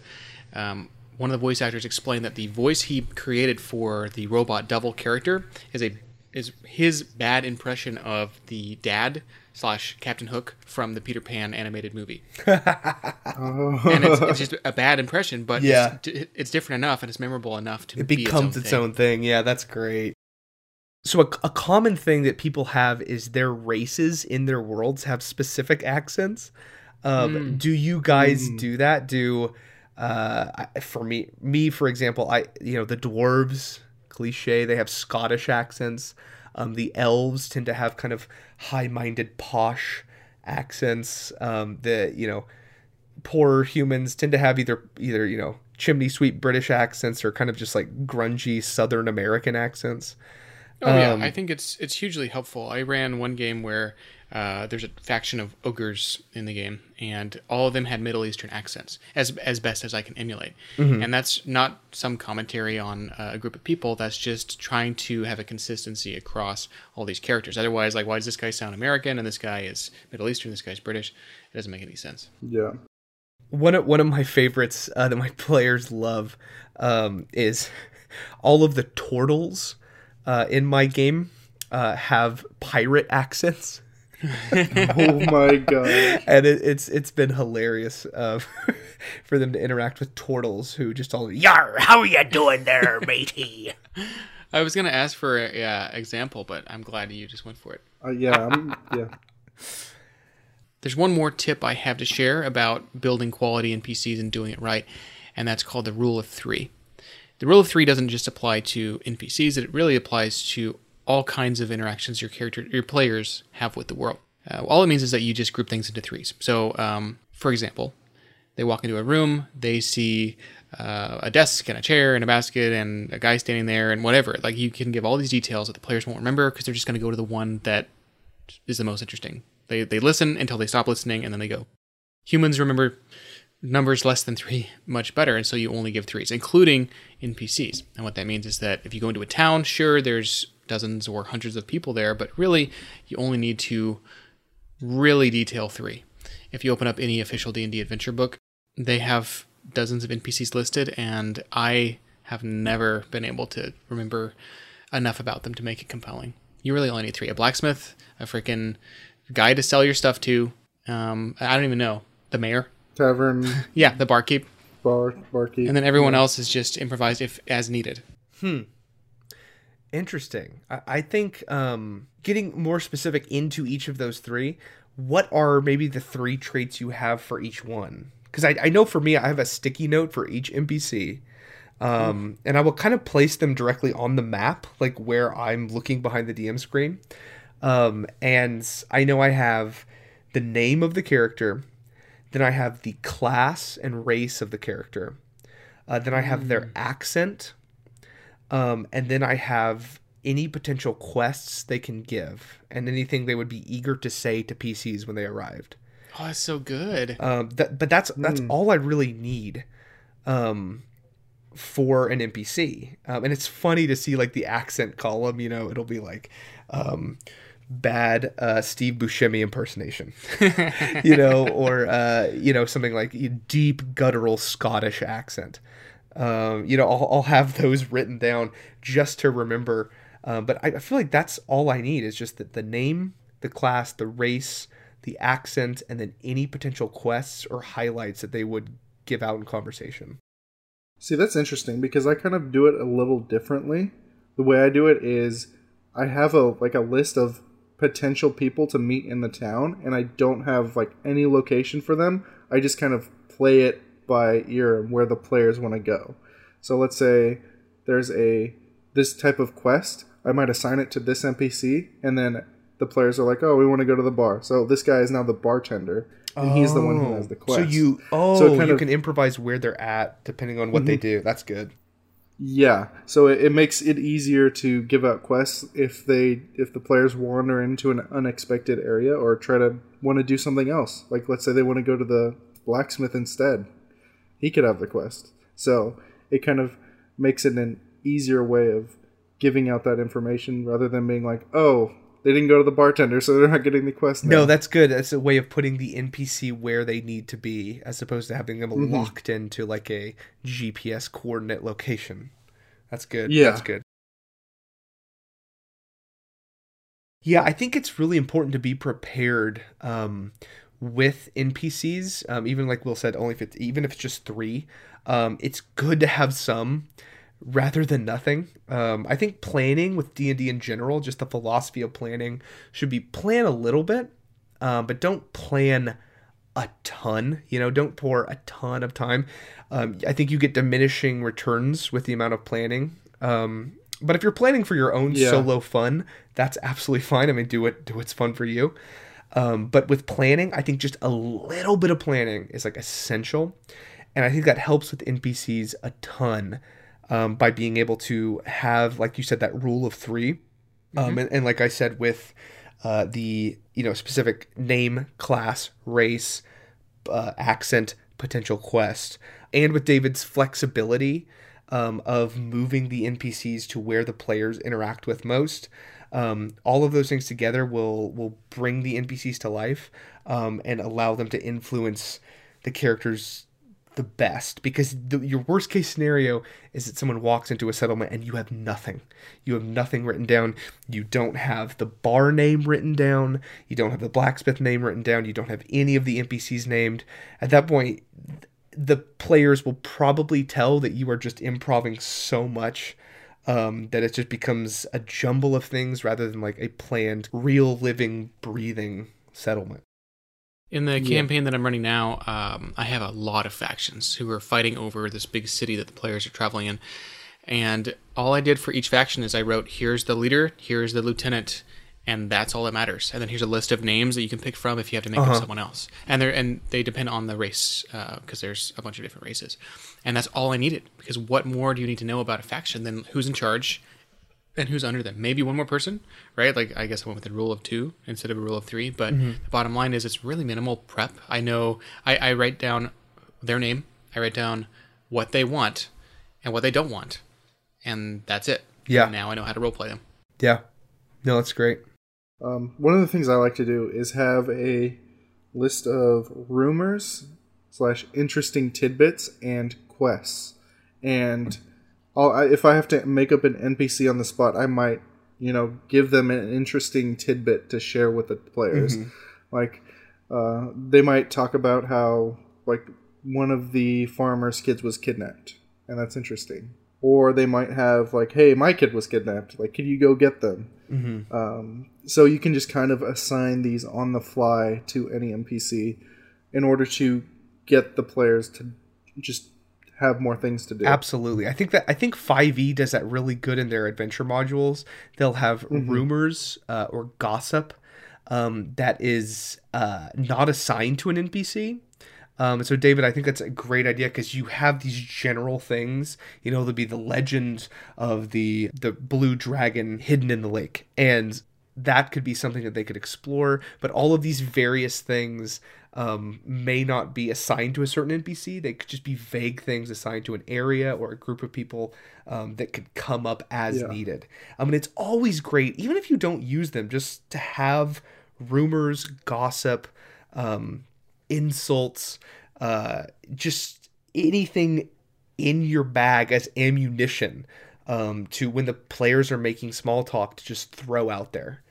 [SPEAKER 3] Um, one of the voice actors explained that the voice he created for the robot devil character is a is his bad impression of the dad slash Captain Hook from the Peter Pan animated movie.
[SPEAKER 2] Oh. *laughs*
[SPEAKER 3] And it's, it's just a bad impression, but
[SPEAKER 1] Yeah.
[SPEAKER 3] it's, it's different enough and it's memorable enough to
[SPEAKER 1] It
[SPEAKER 3] be
[SPEAKER 1] becomes
[SPEAKER 3] its
[SPEAKER 1] its
[SPEAKER 3] own,
[SPEAKER 1] own thing. Yeah, that's great. So a, a common thing that people have is their races in their worlds have specific accents. Um,
[SPEAKER 3] Hmm.
[SPEAKER 1] Do you guys
[SPEAKER 2] Mm.
[SPEAKER 1] do that? Do uh, for me, me for example, I you know the dwarves cliche they have Scottish accents. Um, the elves tend to have kind of high-minded posh accents. Um, the you know poor humans tend to have either either you know chimney sweep British accents or kind of just like grungy Southern American accents.
[SPEAKER 3] Oh yeah,
[SPEAKER 1] Um,
[SPEAKER 3] I think it's it's hugely helpful. I ran one game where uh, there's a faction of ogres in the game, and all of them had Middle Eastern accents, as as best as I can emulate. And that's not some commentary on uh, a group of people. That's just trying to have a consistency across all these characters. Otherwise, like, why does this guy sound American and this guy is Middle Eastern, this guy's British? It doesn't make any sense.
[SPEAKER 2] yeah.
[SPEAKER 1] One of one of my favorites uh, that my *laughs* players love um, is all of the turtles uh, in my game uh, have pirate accents. *laughs*
[SPEAKER 2] Oh my god.
[SPEAKER 1] and it, it's it's been hilarious uh, *laughs* for them to interact with turtles who just all yar how are you doing there *laughs* matey
[SPEAKER 3] I was gonna ask for a uh, example, but I'm glad you just went for it.
[SPEAKER 2] Uh, yeah, I'm, yeah.
[SPEAKER 3] There's one more tip I have to share about building quality NPCs and doing it right, and that's called the rule of three. The rule of three doesn't just apply to NPCs; it really applies to all kinds of interactions your character, your players have with the world. Uh, all it means is that you just group things into threes. So, um, for example, they walk into a room, they see uh, a desk and a chair and a basket and a guy standing there and whatever. Like you can give all these details that the players won't remember because they're just going to go to the one that is the most interesting. They they listen until they stop listening and then they go. Humans remember numbers less than three much better, and so you only give threes, including NPCs. And what that means is that if you go into a town, sure, there's dozens or hundreds of people there, but really, you only need to really detail three. If you open up any official D&D adventure book, they have dozens of NPCs listed, and I have never been able to remember enough about them to make it compelling. You really only need three: a blacksmith, a freaking guy to sell your stuff to. Um, I don't even know the mayor.
[SPEAKER 2] Tavern *laughs*
[SPEAKER 3] Yeah, the barkeep,
[SPEAKER 2] bar barkeep.
[SPEAKER 3] and then everyone else is just improvised if as needed. Hmm.
[SPEAKER 1] Interesting. I, I think um, getting more specific into each of those three, what are maybe the three traits you have for each one? Because I, I know for me, I have a sticky note for each NPC. Um, and I will kind of place them directly on the map, like where I'm looking behind the DM screen. Um, and I know I have the name of the character, then I have the class and race of the character, uh, then I have their accent, um, and then I have any potential quests they can give and anything they would be eager to say to PCs when they arrived.
[SPEAKER 3] Oh, that's so good.
[SPEAKER 1] Um, that, but that's that's all I really need um, for an NPC. Um, and it's funny to see like the accent column. You know, it'll be like um, bad uh, Steve Buscemi impersonation, *laughs* *laughs* you know, or uh, you know something like deep guttural Scottish accent. Um, you know, I'll, I'll have those written down just to remember. Um, but I, I feel like that's all I need is just the, the name, the class, the race, the accent, and then any potential quests or highlights that they would give out in conversation.
[SPEAKER 2] See, that's interesting because I kind of do it a little differently. The way I do it is I have a like a list of potential people to meet in the town and I don't have like any location for them. I just kind of play it by ear and where the players want to go. So let's say there's a this type of quest, I might assign it to this NPC and then the players are like, "Oh, we want to go to the bar." So this guy is now the bartender, and he's the one who has the quest.
[SPEAKER 1] So you oh
[SPEAKER 2] So oh,
[SPEAKER 1] you
[SPEAKER 2] of-
[SPEAKER 1] can improvise where they're at depending on what they mm-hmm. do. That's good.
[SPEAKER 2] Yeah, so it, it makes it easier to give out quests if they if the players wander into an unexpected area or try to want to do something else. Like let's say they want to go to the blacksmith instead, he could have the quest. So it kind of makes it an easier way of giving out that information rather than being like, oh, they didn't go to the bartender, so they're not getting the quest. Now.
[SPEAKER 1] No, that's good. That's a way of putting the NPC where they need to be, as opposed to having them
[SPEAKER 2] Mm-hmm.
[SPEAKER 1] locked into like a GPS coordinate location. That's good.
[SPEAKER 2] Yeah.
[SPEAKER 1] That's good. Yeah, I think it's really important to be prepared um, with NPCs. Um, even like Will said, only if it's even if it's just three, um, it's good to have some rather than nothing. Um, I think planning with D and D in general, just the philosophy of planning, should be plan a little bit, um, but don't plan a ton. You know, don't pour a ton of time. Um, I think you get diminishing returns with the amount of planning. Um, but if you're planning for your own
[SPEAKER 2] Yeah.
[SPEAKER 1] solo fun, that's absolutely *laughs* fine. I mean, do it. Do what's fun for you. Um, but with planning, I think just a little bit of planning is like essential, and I think that helps with NPCs a ton um, by being able to have, like you said, that rule of 3 Um, and, and like I said, with uh, the you know specific name, class, race, uh, accent, potential quest, and with David's flexibility um, of moving the NPCs to where the players interact with most. Um, all of those things together will will bring the NPCs to life um, and allow them to influence the characters the best because the, your worst case scenario is that someone walks into a settlement and you have nothing. You have nothing written down. You don't have the bar name written down. You don't have the blacksmith name written down. You don't have any of the NPCs named. At that point, the players will probably tell that you are just improving so much um, that it just becomes a jumble of things rather than like a planned, real, living, breathing settlement.
[SPEAKER 3] In the campaign that I'm running now, um, I have a lot of factions who are fighting over this big city that the players are traveling in. And all I did for each faction is I wrote, here's the leader, here's the lieutenant, and that's all that matters. And then here's a list of names that you can pick from if you have to make up someone else. And they and they depend on the race because there's a bunch of different races. And that's all I needed because what more do you need to know about a faction than who's in charge and who's under them. Maybe one more person, right? Like I guess I went with the rule of two instead of a rule of three. But the bottom line is it's really minimal prep. I know I, I write down their name, I write down what they want and what they don't want, and that's it.
[SPEAKER 1] Yeah.
[SPEAKER 3] And now I know how to roleplay them.
[SPEAKER 1] Yeah. No, that's great.
[SPEAKER 2] Um, one of the things I like to do is have a list of rumors slash interesting tidbits and quests. And I'll, I, if I have to make up an NPC on the spot, I might, you know, give them an interesting tidbit to share with the players. Like, uh, they might talk about how, like, one of the farmer's kids was kidnapped, and that's interesting. Or they might have, like, hey, my kid was kidnapped. Like, can you go get them? Um, so you can just kind of assign these on the fly to any NPC in order to get the players to just have more things to do.
[SPEAKER 1] Absolutely. I think that I think 5e does that really good in their adventure modules. They'll have rumors uh, or gossip um, that is uh, not assigned to an NPC. Um, so David, I think that's a great idea because you have these general things. You know, there'll be the legend of the the blue dragon hidden in the lake, and that could be something that they could explore. But all of these various things um, may not be assigned to a certain NPC. They could just be vague things assigned to an area or a group of people um, that could come up as
[SPEAKER 2] Yeah.
[SPEAKER 1] needed. I mean, it's always great, even if you don't use them, just to have rumors, gossip, um, insults, uh, just anything in your bag as ammunition um, to when the players are making small talk to just throw out there.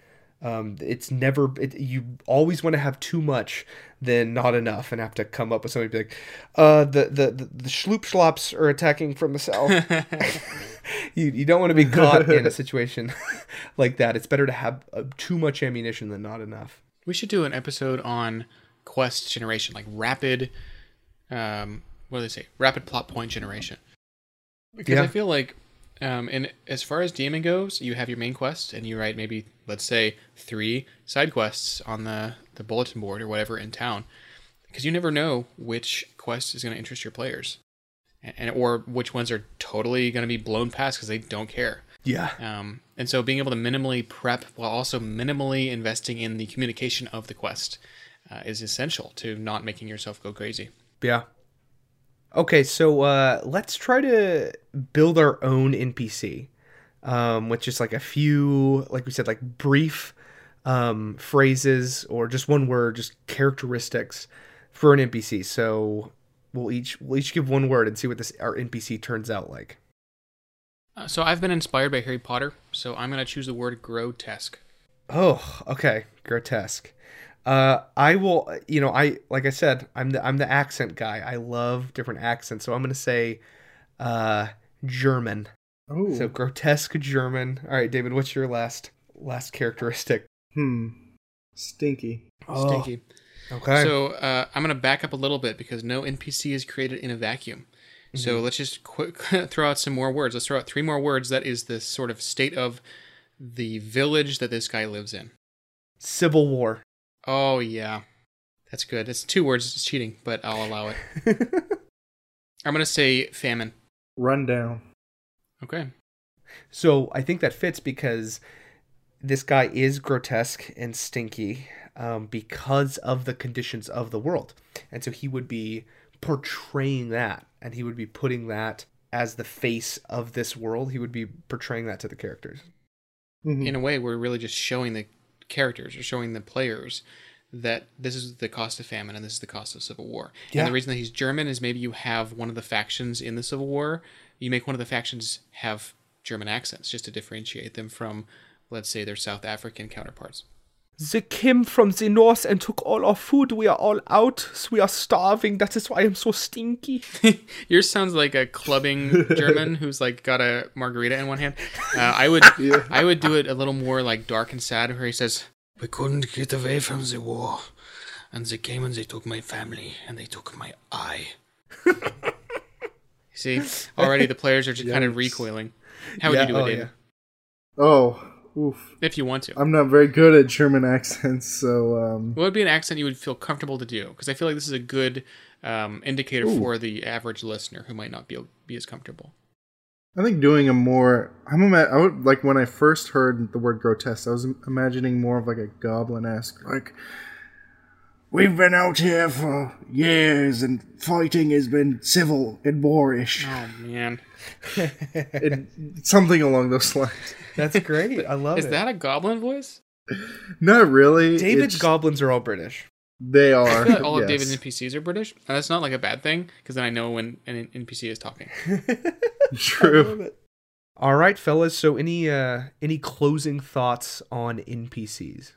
[SPEAKER 1] Um, it's never it, you always want to have too much than not enough and have to come up with something be like uh the the the, the schloop schlops are attacking from the south *laughs* you, you don't want to be caught in a *laughs* situation *laughs* like that it's better to have uh, too much ammunition than not enough
[SPEAKER 3] We should do an episode on quest generation, like rapid, um, what do they say? Rapid plot point generation. Because
[SPEAKER 1] Yeah.
[SPEAKER 3] I feel like Um, and as far as DMing goes, you have your main quest, and you write maybe let's say three side quests on the the bulletin board or whatever in town, because you never know which quest is going to interest your players, and, and or which ones are totally going to be blown past because they don't care.
[SPEAKER 1] Yeah.
[SPEAKER 3] Um, and so being able to minimally prep while also minimally investing in the communication of the quest uh, is essential to not making yourself go crazy.
[SPEAKER 1] Yeah. Okay, so uh, let's try to build our own NPC um, with just like a few, like we said, like brief um, phrases or just one word, just characteristics for an NPC. So we'll each we'll each give one word and see what this our NPC turns out like.
[SPEAKER 3] Uh, so I've been inspired by Harry Potter, so I'm going to choose the word grotesque.
[SPEAKER 1] Oh, okay, grotesque. Uh, I will, you know, I like I said, I'm the I'm the accent guy. I love different accents, so I'm gonna say, uh, German.
[SPEAKER 2] Oh,
[SPEAKER 1] So grotesque German. All right, David, what's your last last characteristic?
[SPEAKER 2] hmm, stinky.
[SPEAKER 3] Stinky.
[SPEAKER 1] Okay.
[SPEAKER 3] So uh, I'm going to back up a little bit because no NPC is created in a vacuum. So let's just quick *laughs* throw out some more words. Let's throw out three more words. That is the sort of state of the village that this guy lives in.
[SPEAKER 1] Civil War.
[SPEAKER 3] Oh yeah, that's good. It's two words. It's cheating, but I'll allow it. *laughs* I'm gonna say famine.
[SPEAKER 2] Rundown.
[SPEAKER 3] Okay.
[SPEAKER 1] So I think that fits because this guy is grotesque and stinky um, because of the conditions of the world, and so he would be portraying that, and he would be putting that as the face of this world. He would be portraying that to the characters.
[SPEAKER 2] Mhm.
[SPEAKER 3] In a way, we're really just showing the characters or showing the players that this is the cost of famine and this is the cost of civil war.
[SPEAKER 1] Yeah.
[SPEAKER 3] And the reason that he's German is maybe you have one of the factions in the civil war. You make one of the factions have German accents just to differentiate them from, let's say, their South African counterparts.
[SPEAKER 1] They came from the north and took all our food. We are all out. So we are starving. That is why I'm so stinky. *laughs*
[SPEAKER 3] Yours sounds like a clubbing German *laughs* who's like got a margarita in one hand. Uh, I would *laughs*
[SPEAKER 2] Yeah.
[SPEAKER 3] I would do it a little more like dark and sad, where he says, "We couldn't get away from the war, and they came and they took my family and they took my eye." See, already the players are just kind of recoiling. How would
[SPEAKER 1] Yeah,
[SPEAKER 3] you do it,
[SPEAKER 1] oh,
[SPEAKER 3] David?
[SPEAKER 1] yeah.
[SPEAKER 2] Oh, oof.
[SPEAKER 3] If you want to,
[SPEAKER 2] I'm not very good at German accents, so um,
[SPEAKER 3] what would be an accent you would feel comfortable to do? Because I feel like this is a good um, indicator
[SPEAKER 2] Ooh.
[SPEAKER 3] for the average listener who might not be be as comfortable.
[SPEAKER 2] I think doing a more. I'm I would like when I first heard the word grotesque. I was imagining more of like a goblin esque, like we've been out here for years and fighting has been civil and boorish,
[SPEAKER 3] Oh man, *laughs*
[SPEAKER 2] and something along those lines.
[SPEAKER 1] That's great. I love
[SPEAKER 3] is
[SPEAKER 1] it.
[SPEAKER 3] that a goblin voice?
[SPEAKER 2] Not really.
[SPEAKER 1] David's
[SPEAKER 2] It's-
[SPEAKER 1] goblins are all British.
[SPEAKER 2] They
[SPEAKER 3] I
[SPEAKER 2] are.
[SPEAKER 3] feel like all of. David's NPCs are British. And that's not like a bad thing because then I know when an NPC is talking. *laughs* *laughs*
[SPEAKER 2] True.
[SPEAKER 1] All right, fellas. So any uh any closing thoughts on NPCs?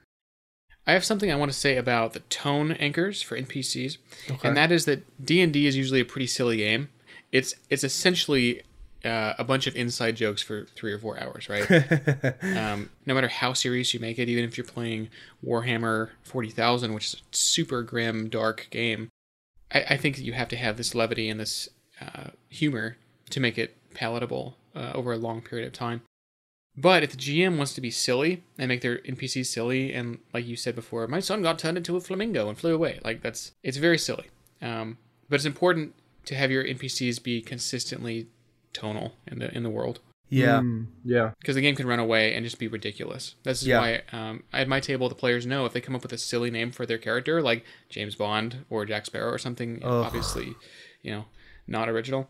[SPEAKER 3] I have something I want to say about the tone anchors for NPCs,
[SPEAKER 1] Okay.
[SPEAKER 3] and that is that D and D is usually a pretty silly game. It's it's essentially uh, a bunch of inside jokes for three or four hours, right? *laughs* um, no matter how serious you make it, even if you're playing Warhammer Forty Thousand, which is a super grim, dark game, I, I think you have to have this levity and this uh, humor to make it palatable uh, over a long period of time. But if the GM wants to be silly and make their NPCs silly, and like you said before, my son got turned into a flamingo and flew away. Like that's it's very silly. Um, but it's important to have your NPCs be consistently tonal in the in the world
[SPEAKER 1] yeah.
[SPEAKER 2] Mm, yeah.
[SPEAKER 3] because the game can run away and just be ridiculous. This is
[SPEAKER 1] Yeah.
[SPEAKER 3] why um, at my table the players know if they come up with a silly name for their character, like James Bond or Jack Sparrow or something,
[SPEAKER 1] Ugh.
[SPEAKER 3] obviously, you know, not original.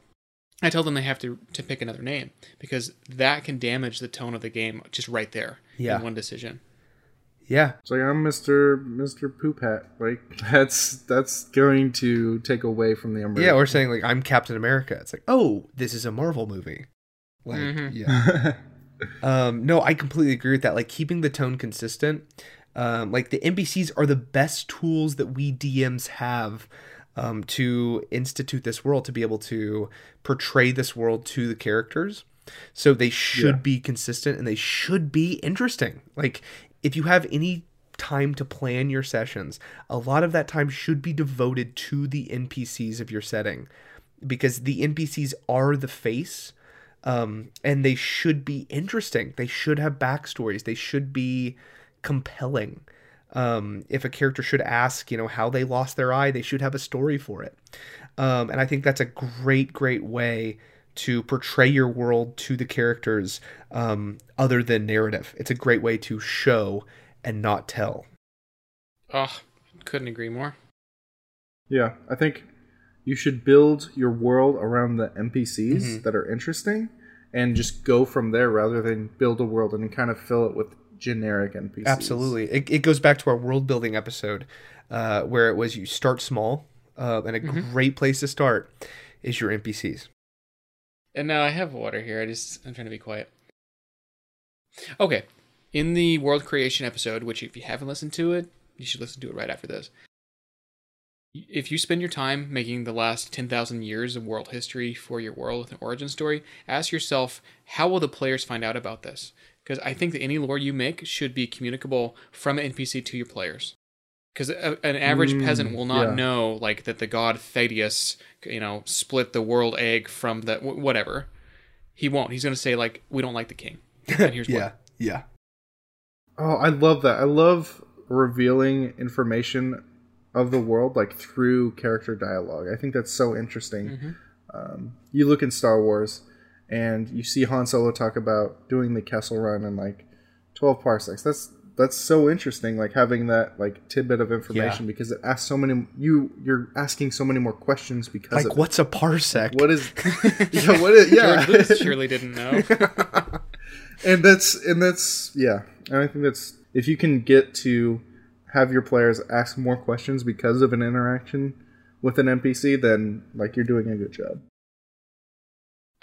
[SPEAKER 3] I tell them they have to to pick another name because that can damage the tone of the game just right there
[SPEAKER 1] Yeah.
[SPEAKER 3] in one decision.
[SPEAKER 1] Yeah.
[SPEAKER 2] It's like I'm Mister Mister Poop Hat. Like *laughs* that's that's going to take away from the umbrella.
[SPEAKER 1] Yeah, or saying like I'm Captain America. It's like, "Oh, this is a Marvel movie." Like,
[SPEAKER 3] Mhm.
[SPEAKER 1] yeah. *laughs* Um, no, I completely agree with that. Like keeping the tone consistent. Um, like the NPCs are the best tools that we DMs have um, to institute this world, to be able to portray this world to the characters. So they should
[SPEAKER 2] Yeah.
[SPEAKER 1] be consistent and they should be interesting. Like if you have any time to plan your sessions, a lot of that time should be devoted to the NPCs of your setting because the NPCs are the face um, and they should be interesting. They should have backstories. They should be compelling. Um, if a character should ask, you know, how they lost their eye, they should have a story for it. Um, and I think that's a great, great way to portray your world to the characters um, other than narrative. It's a great way to show and not tell.
[SPEAKER 3] Oh, couldn't agree more.
[SPEAKER 2] Yeah, I think you should build your world around the NPCs
[SPEAKER 1] Mhm.
[SPEAKER 2] that are interesting and just go from there rather than build a world and kind of fill it with generic NPCs.
[SPEAKER 1] Absolutely. It, it goes back to our world building episode uh, where it was you start small, uh, and a
[SPEAKER 3] Mhm.
[SPEAKER 1] great place to start is your NPCs.
[SPEAKER 3] And now I have water here. I just I'm trying to be quiet. Okay. In the world creation episode, which if you haven't listened to it, you should listen to it right after this. If you spend your time making the last 10,000 years of world history for your world with an origin story, ask yourself, how will the players find out about this? Because I think that any lore you make should be communicable from an NPC to your players. Because an average
[SPEAKER 2] Mm,
[SPEAKER 3] peasant will not
[SPEAKER 2] yeah.
[SPEAKER 3] know, like, that the god Thaddeus, you know, split the world egg from the wh- whatever. He won't. He's going to say, like, we don't like the king. *laughs* And here's
[SPEAKER 1] yeah,
[SPEAKER 3] why.
[SPEAKER 1] yeah.
[SPEAKER 2] Oh, I love that. I love revealing information of the world like through character dialogue. I think that's so interesting.
[SPEAKER 3] Mhm.
[SPEAKER 2] Um, you look in Star Wars and you see Han Solo talk about doing the Kessel Run in like 12 parsecs. That's that's so interesting like having that like tidbit of information because it asks so many you you're asking so many more questions because
[SPEAKER 1] Like,
[SPEAKER 2] of
[SPEAKER 1] what's a parsec?
[SPEAKER 2] what is *laughs* *laughs* yeah what is yeah
[SPEAKER 3] George Lucas surely *laughs* didn't know.
[SPEAKER 2] and that's and that's yeah and i think that's if you can get to have your players ask more questions because of an interaction with an npc then like you're doing a good job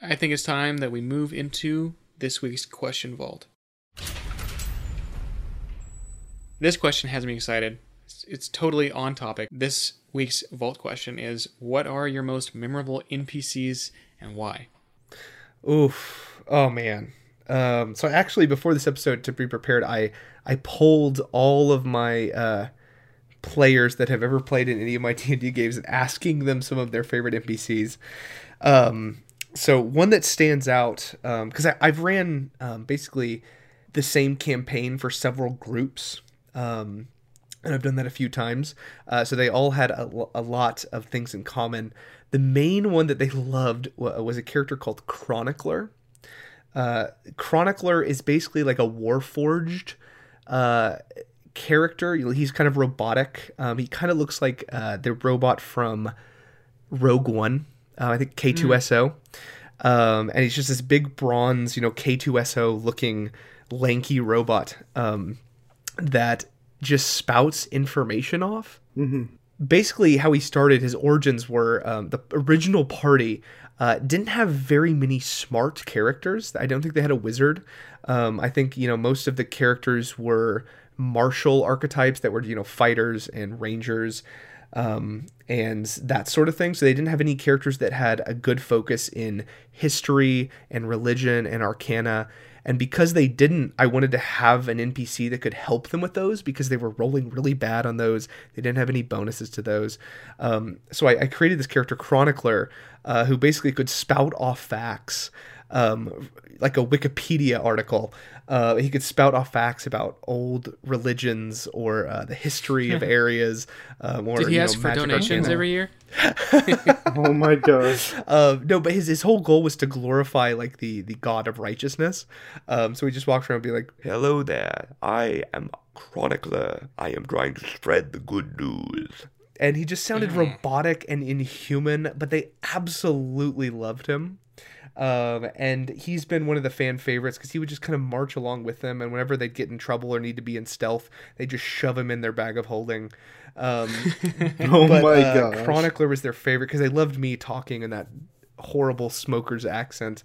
[SPEAKER 3] I think it's time that we move into this week's question vault. This question has me excited. It's, it's totally on topic. This week's vault question is What are your most memorable NPCs and why?
[SPEAKER 1] Oof. Oh man. Um, so actually, before this episode, to be prepared, I I polled all of my uh, players that have ever played in any of my *laughs* D and D games, and asking them some of their favorite NPCs. Um, so one that stands out because I I've ran um, basically the same campaign for several groups. Um, and I've done that a few times. Uh, so they all had a, a lot of things in common. The main one that they loved was a character called Chronicler. Uh, Chronicler is basically like a Warforged uh, character. He's kind of robotic. Um, he kind of looks like uh, the robot from Rogue One. Uh, I think K2SO. Um, and he's just this big bronze, you know, K2SO looking lanky robot um, that just spouts information off. Basically how he started his origins were um, the original party uh, didn't have very many smart characters. I don't think they had a wizard. Um, i think you know most of the characters were martial archetypes that were you know fighters and rangers um, and that sort of thing so they didn't have any characters that had a good focus in history and religion and arcana and because they didn't, I wanted to have an NPC that could help them with those because they were rolling really bad on those. They didn't have any bonuses to those. Um, so I, I created this character, Chronicler, uh, who basically could spout off facts, um, like a Wikipedia article. Uh, he could spout off facts about old religions or uh, the history of *laughs* areas. Um, or,
[SPEAKER 3] Did he
[SPEAKER 1] you know,
[SPEAKER 3] ask for
[SPEAKER 1] magic
[SPEAKER 3] donations every year? *laughs*
[SPEAKER 2] oh my gosh
[SPEAKER 1] Uh, no, but his, his whole goal was to glorify like the the god of righteousness. Um, so he just walks around and be like,
[SPEAKER 4] Hello there. I am a Chronicler. I am trying to spread the good news.
[SPEAKER 1] and he just sounded robotic and inhuman, but they absolutely loved him. Um, and he's been one of the fan favorites because he would just kind of march along with them, and whenever they'd get in trouble or need to be in stealth, they just shove him in their bag of holding. Um, *laughs*
[SPEAKER 2] oh
[SPEAKER 1] but
[SPEAKER 2] my
[SPEAKER 1] uh,
[SPEAKER 2] gosh
[SPEAKER 1] Chronicler was their favorite because they loved me talking in that horrible smoker's accent.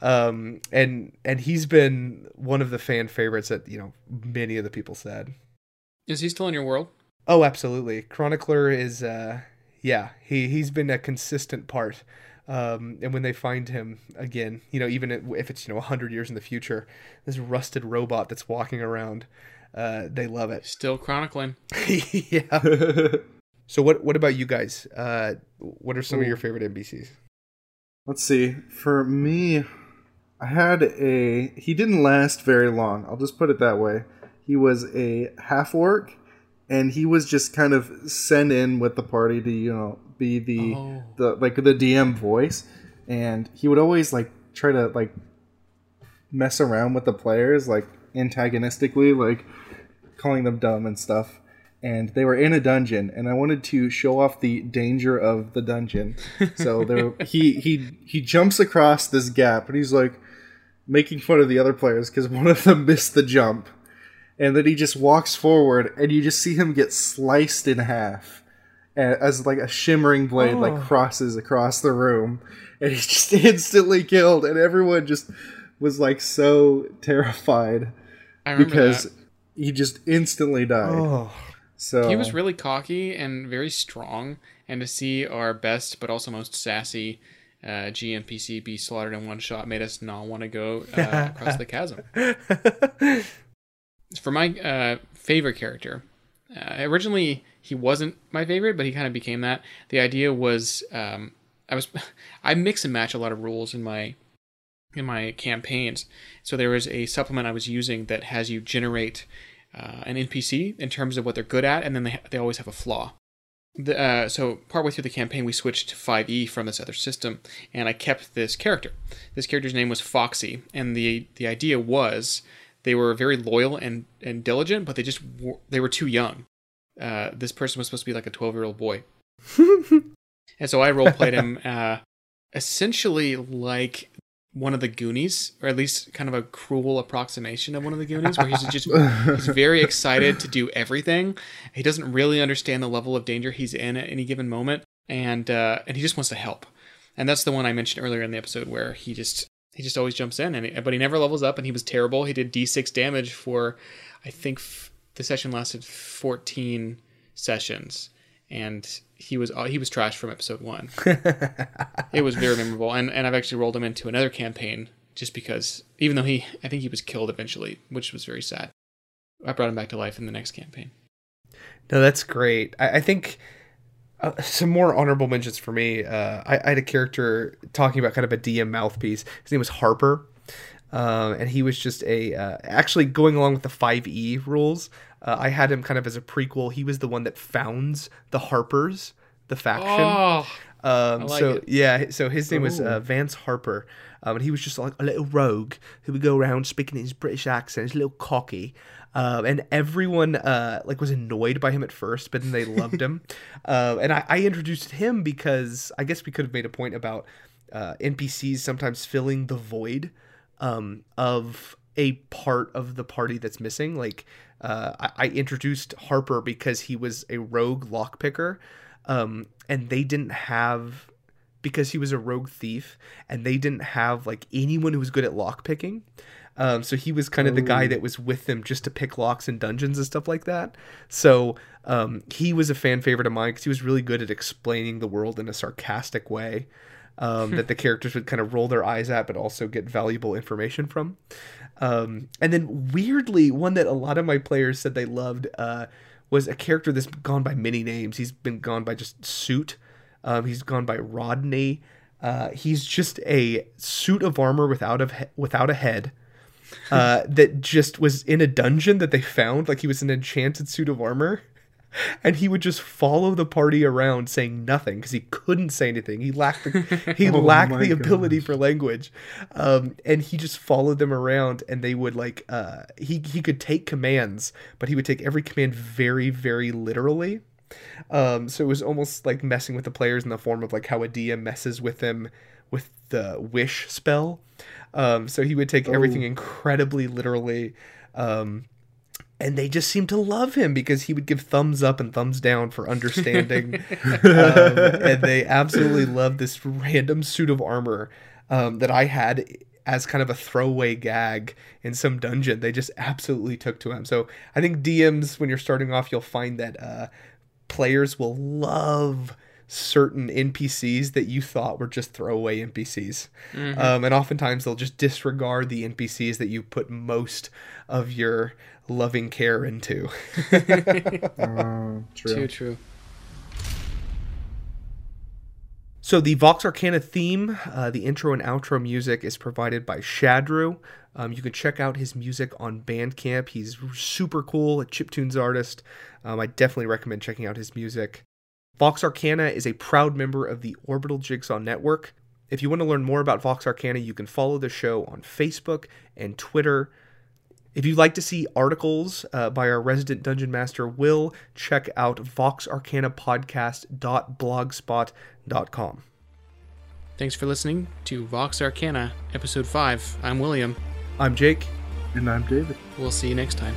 [SPEAKER 1] Um, and and he's been one of the fan favorites that you know many of the people said.
[SPEAKER 3] Is he still in your world?
[SPEAKER 1] Oh, absolutely. Chronicler is, uh, yeah, he he's been a consistent part. Um, and when they find him again, you know, even if it's you know hundred years in the future, this rusted robot that's walking around, uh, they love it.
[SPEAKER 3] Still chronicling. *laughs*
[SPEAKER 1] yeah. So what what about you guys? Uh, what are some of your favorite NPCs?
[SPEAKER 2] Let's see. For me, I had a. He didn't last very long. I'll just put it that way. He was a half orc, and he was just kind of sent in with the party to you know be the
[SPEAKER 3] Oh.
[SPEAKER 2] the like the DM voice, and he would always like try to like mess around with the players like antagonistically, like calling them dumb and stuff. And they were in a dungeon, and I wanted to show off the danger of the dungeon. So there, *laughs* he he he jumps across this gap, and he's like making fun of the other players because one of them *laughs* missed the jump, and then he just walks forward, and you just see him get sliced in half as like a shimmering blade like crosses across the room, and he's *laughs* just instantly killed, and everyone just was like so terrified
[SPEAKER 3] I
[SPEAKER 2] because
[SPEAKER 3] that.
[SPEAKER 2] he just instantly died.
[SPEAKER 1] Oh,
[SPEAKER 2] So
[SPEAKER 3] He was really cocky and very strong, and to see our best but also most sassy uh, GMPC be slaughtered in one shot made us not want to go uh, across the chasm. *laughs* For my uh, favorite character, uh, originally he wasn't my favorite, but he kind of became that. The idea was um, I was *laughs* I mix and match a lot of rules in my in my campaigns. So there was a supplement I was using that has you generate uh, an NPC in terms of what they're good at, and then they they always have a flaw. The, uh, so partway through the campaign, we switched to 5e from this other system, and I kept this character. This character's name was Foxy, and the the idea was they were very loyal and and diligent, but they just were, they were too young. Uh, this person was supposed to be like a 12 year old boy, *laughs* and so I role played him *laughs* uh, essentially like one of the Goonies, or at least kind of a cruel approximation of one of the Goonies, where he's just he's very excited to do everything. He doesn't really understand the level of danger he's in at any given moment, and uh, and he just wants to help. And that's the one I mentioned earlier in the episode where he just he just always jumps in, and he, but he never levels up, and he was terrible. He did D6 damage for, I think f- the session lasted 14 sessions, and he was uh, he was trash from episode one. *laughs* it was very memorable, and and I've actually rolled him into another campaign just because, even though he I think he was killed eventually, which was very sad. I brought him back to life in the next campaign.
[SPEAKER 1] No, that's great. I, I think uh, some more honorable mentions for me. Uh, I, I had a character talking about kind of a DM mouthpiece. His name was Harper, um, and he was just a uh, actually going along with the five E rules. Uh, I had him kind of as a prequel. He was the one that founds the Harpers, the faction.
[SPEAKER 3] Oh,
[SPEAKER 1] Um,
[SPEAKER 3] I like
[SPEAKER 1] so
[SPEAKER 3] it.
[SPEAKER 1] yeah, so his name was
[SPEAKER 2] Ooh.
[SPEAKER 1] uh, Vance Harper, um, and he was just like a little rogue who would go around speaking in his British accent. He's a little cocky, um, and everyone uh, like was annoyed by him at first, but then they loved him. *laughs* um, and I, I introduced him because I guess we could have made a point about uh, NPCs sometimes filling the void um, of a part of the party that's missing. Like uh, I, I introduced Harper because he was a rogue lockpicker, um, and they didn't have because he was a rogue thief, and they didn't have like anyone who was good at lockpicking. Um, so he was kind of the guy that was with them just to pick locks and dungeons and stuff like that. So um, he was a fan favorite of mine because he was really good at explaining the world in a sarcastic way um, that the *laughs* characters would kind of roll their eyes at, but also get valuable information from. Um, and then weirdly, one that a lot of my players said they loved uh, was a character that's gone by many names. He's been gone by just Suit. Um, he's gone by Rodney. Uh, he's just a suit of armor without a without a head. *laughs* Uh, that just was in a dungeon that they found, like he was an enchanted suit of armor, *laughs* and he would just follow the party around saying nothing because he couldn't say anything. He lacked the, *laughs* he
[SPEAKER 2] Oh
[SPEAKER 1] lacked the ability for language, um, and he just followed them around, and they would like uh, he he could take commands, but he would take every command very very literally. Um, so it was almost like messing with the players in the form of like how a DM messes with them with the wish spell. Um, so he would take everything
[SPEAKER 2] Oh.
[SPEAKER 1] incredibly literally. Um, and they just seemed to love him because he would give thumbs up and thumbs down for understanding. *laughs* um, and they absolutely loved this random suit of armor um, that I had as kind of a throwaway gag in some dungeon. They just absolutely took to him. So I think DMs, when you're starting off, you'll find that uh, players will love certain NPCs that you thought were just throwaway NPCs. Um, and oftentimes they'll just disregard the NPCs that you put most of your loving care into. *laughs* *laughs*
[SPEAKER 2] Oh, true.
[SPEAKER 3] too true.
[SPEAKER 1] So the Vox Arcana theme, uh, the intro and outro music is provided by Shadrew. Um, you can check out his music on Bandcamp. He's super cool, a chiptunes artist. Um, I definitely recommend checking out his music. Vox Arcana is a proud member of the Orbital Jigsaw Network. If you want to learn more about Vox Arcana, you can follow the show on Facebook and Twitter. If you'd like to see articles uh, by our resident dungeon master Will, check out voxarcanapodcast.blogspot.com.
[SPEAKER 3] Thanks for listening to Vox Arcana, Episode 5. I'm William.
[SPEAKER 1] I'm Jake.
[SPEAKER 2] And I'm David.
[SPEAKER 3] We'll see you next time.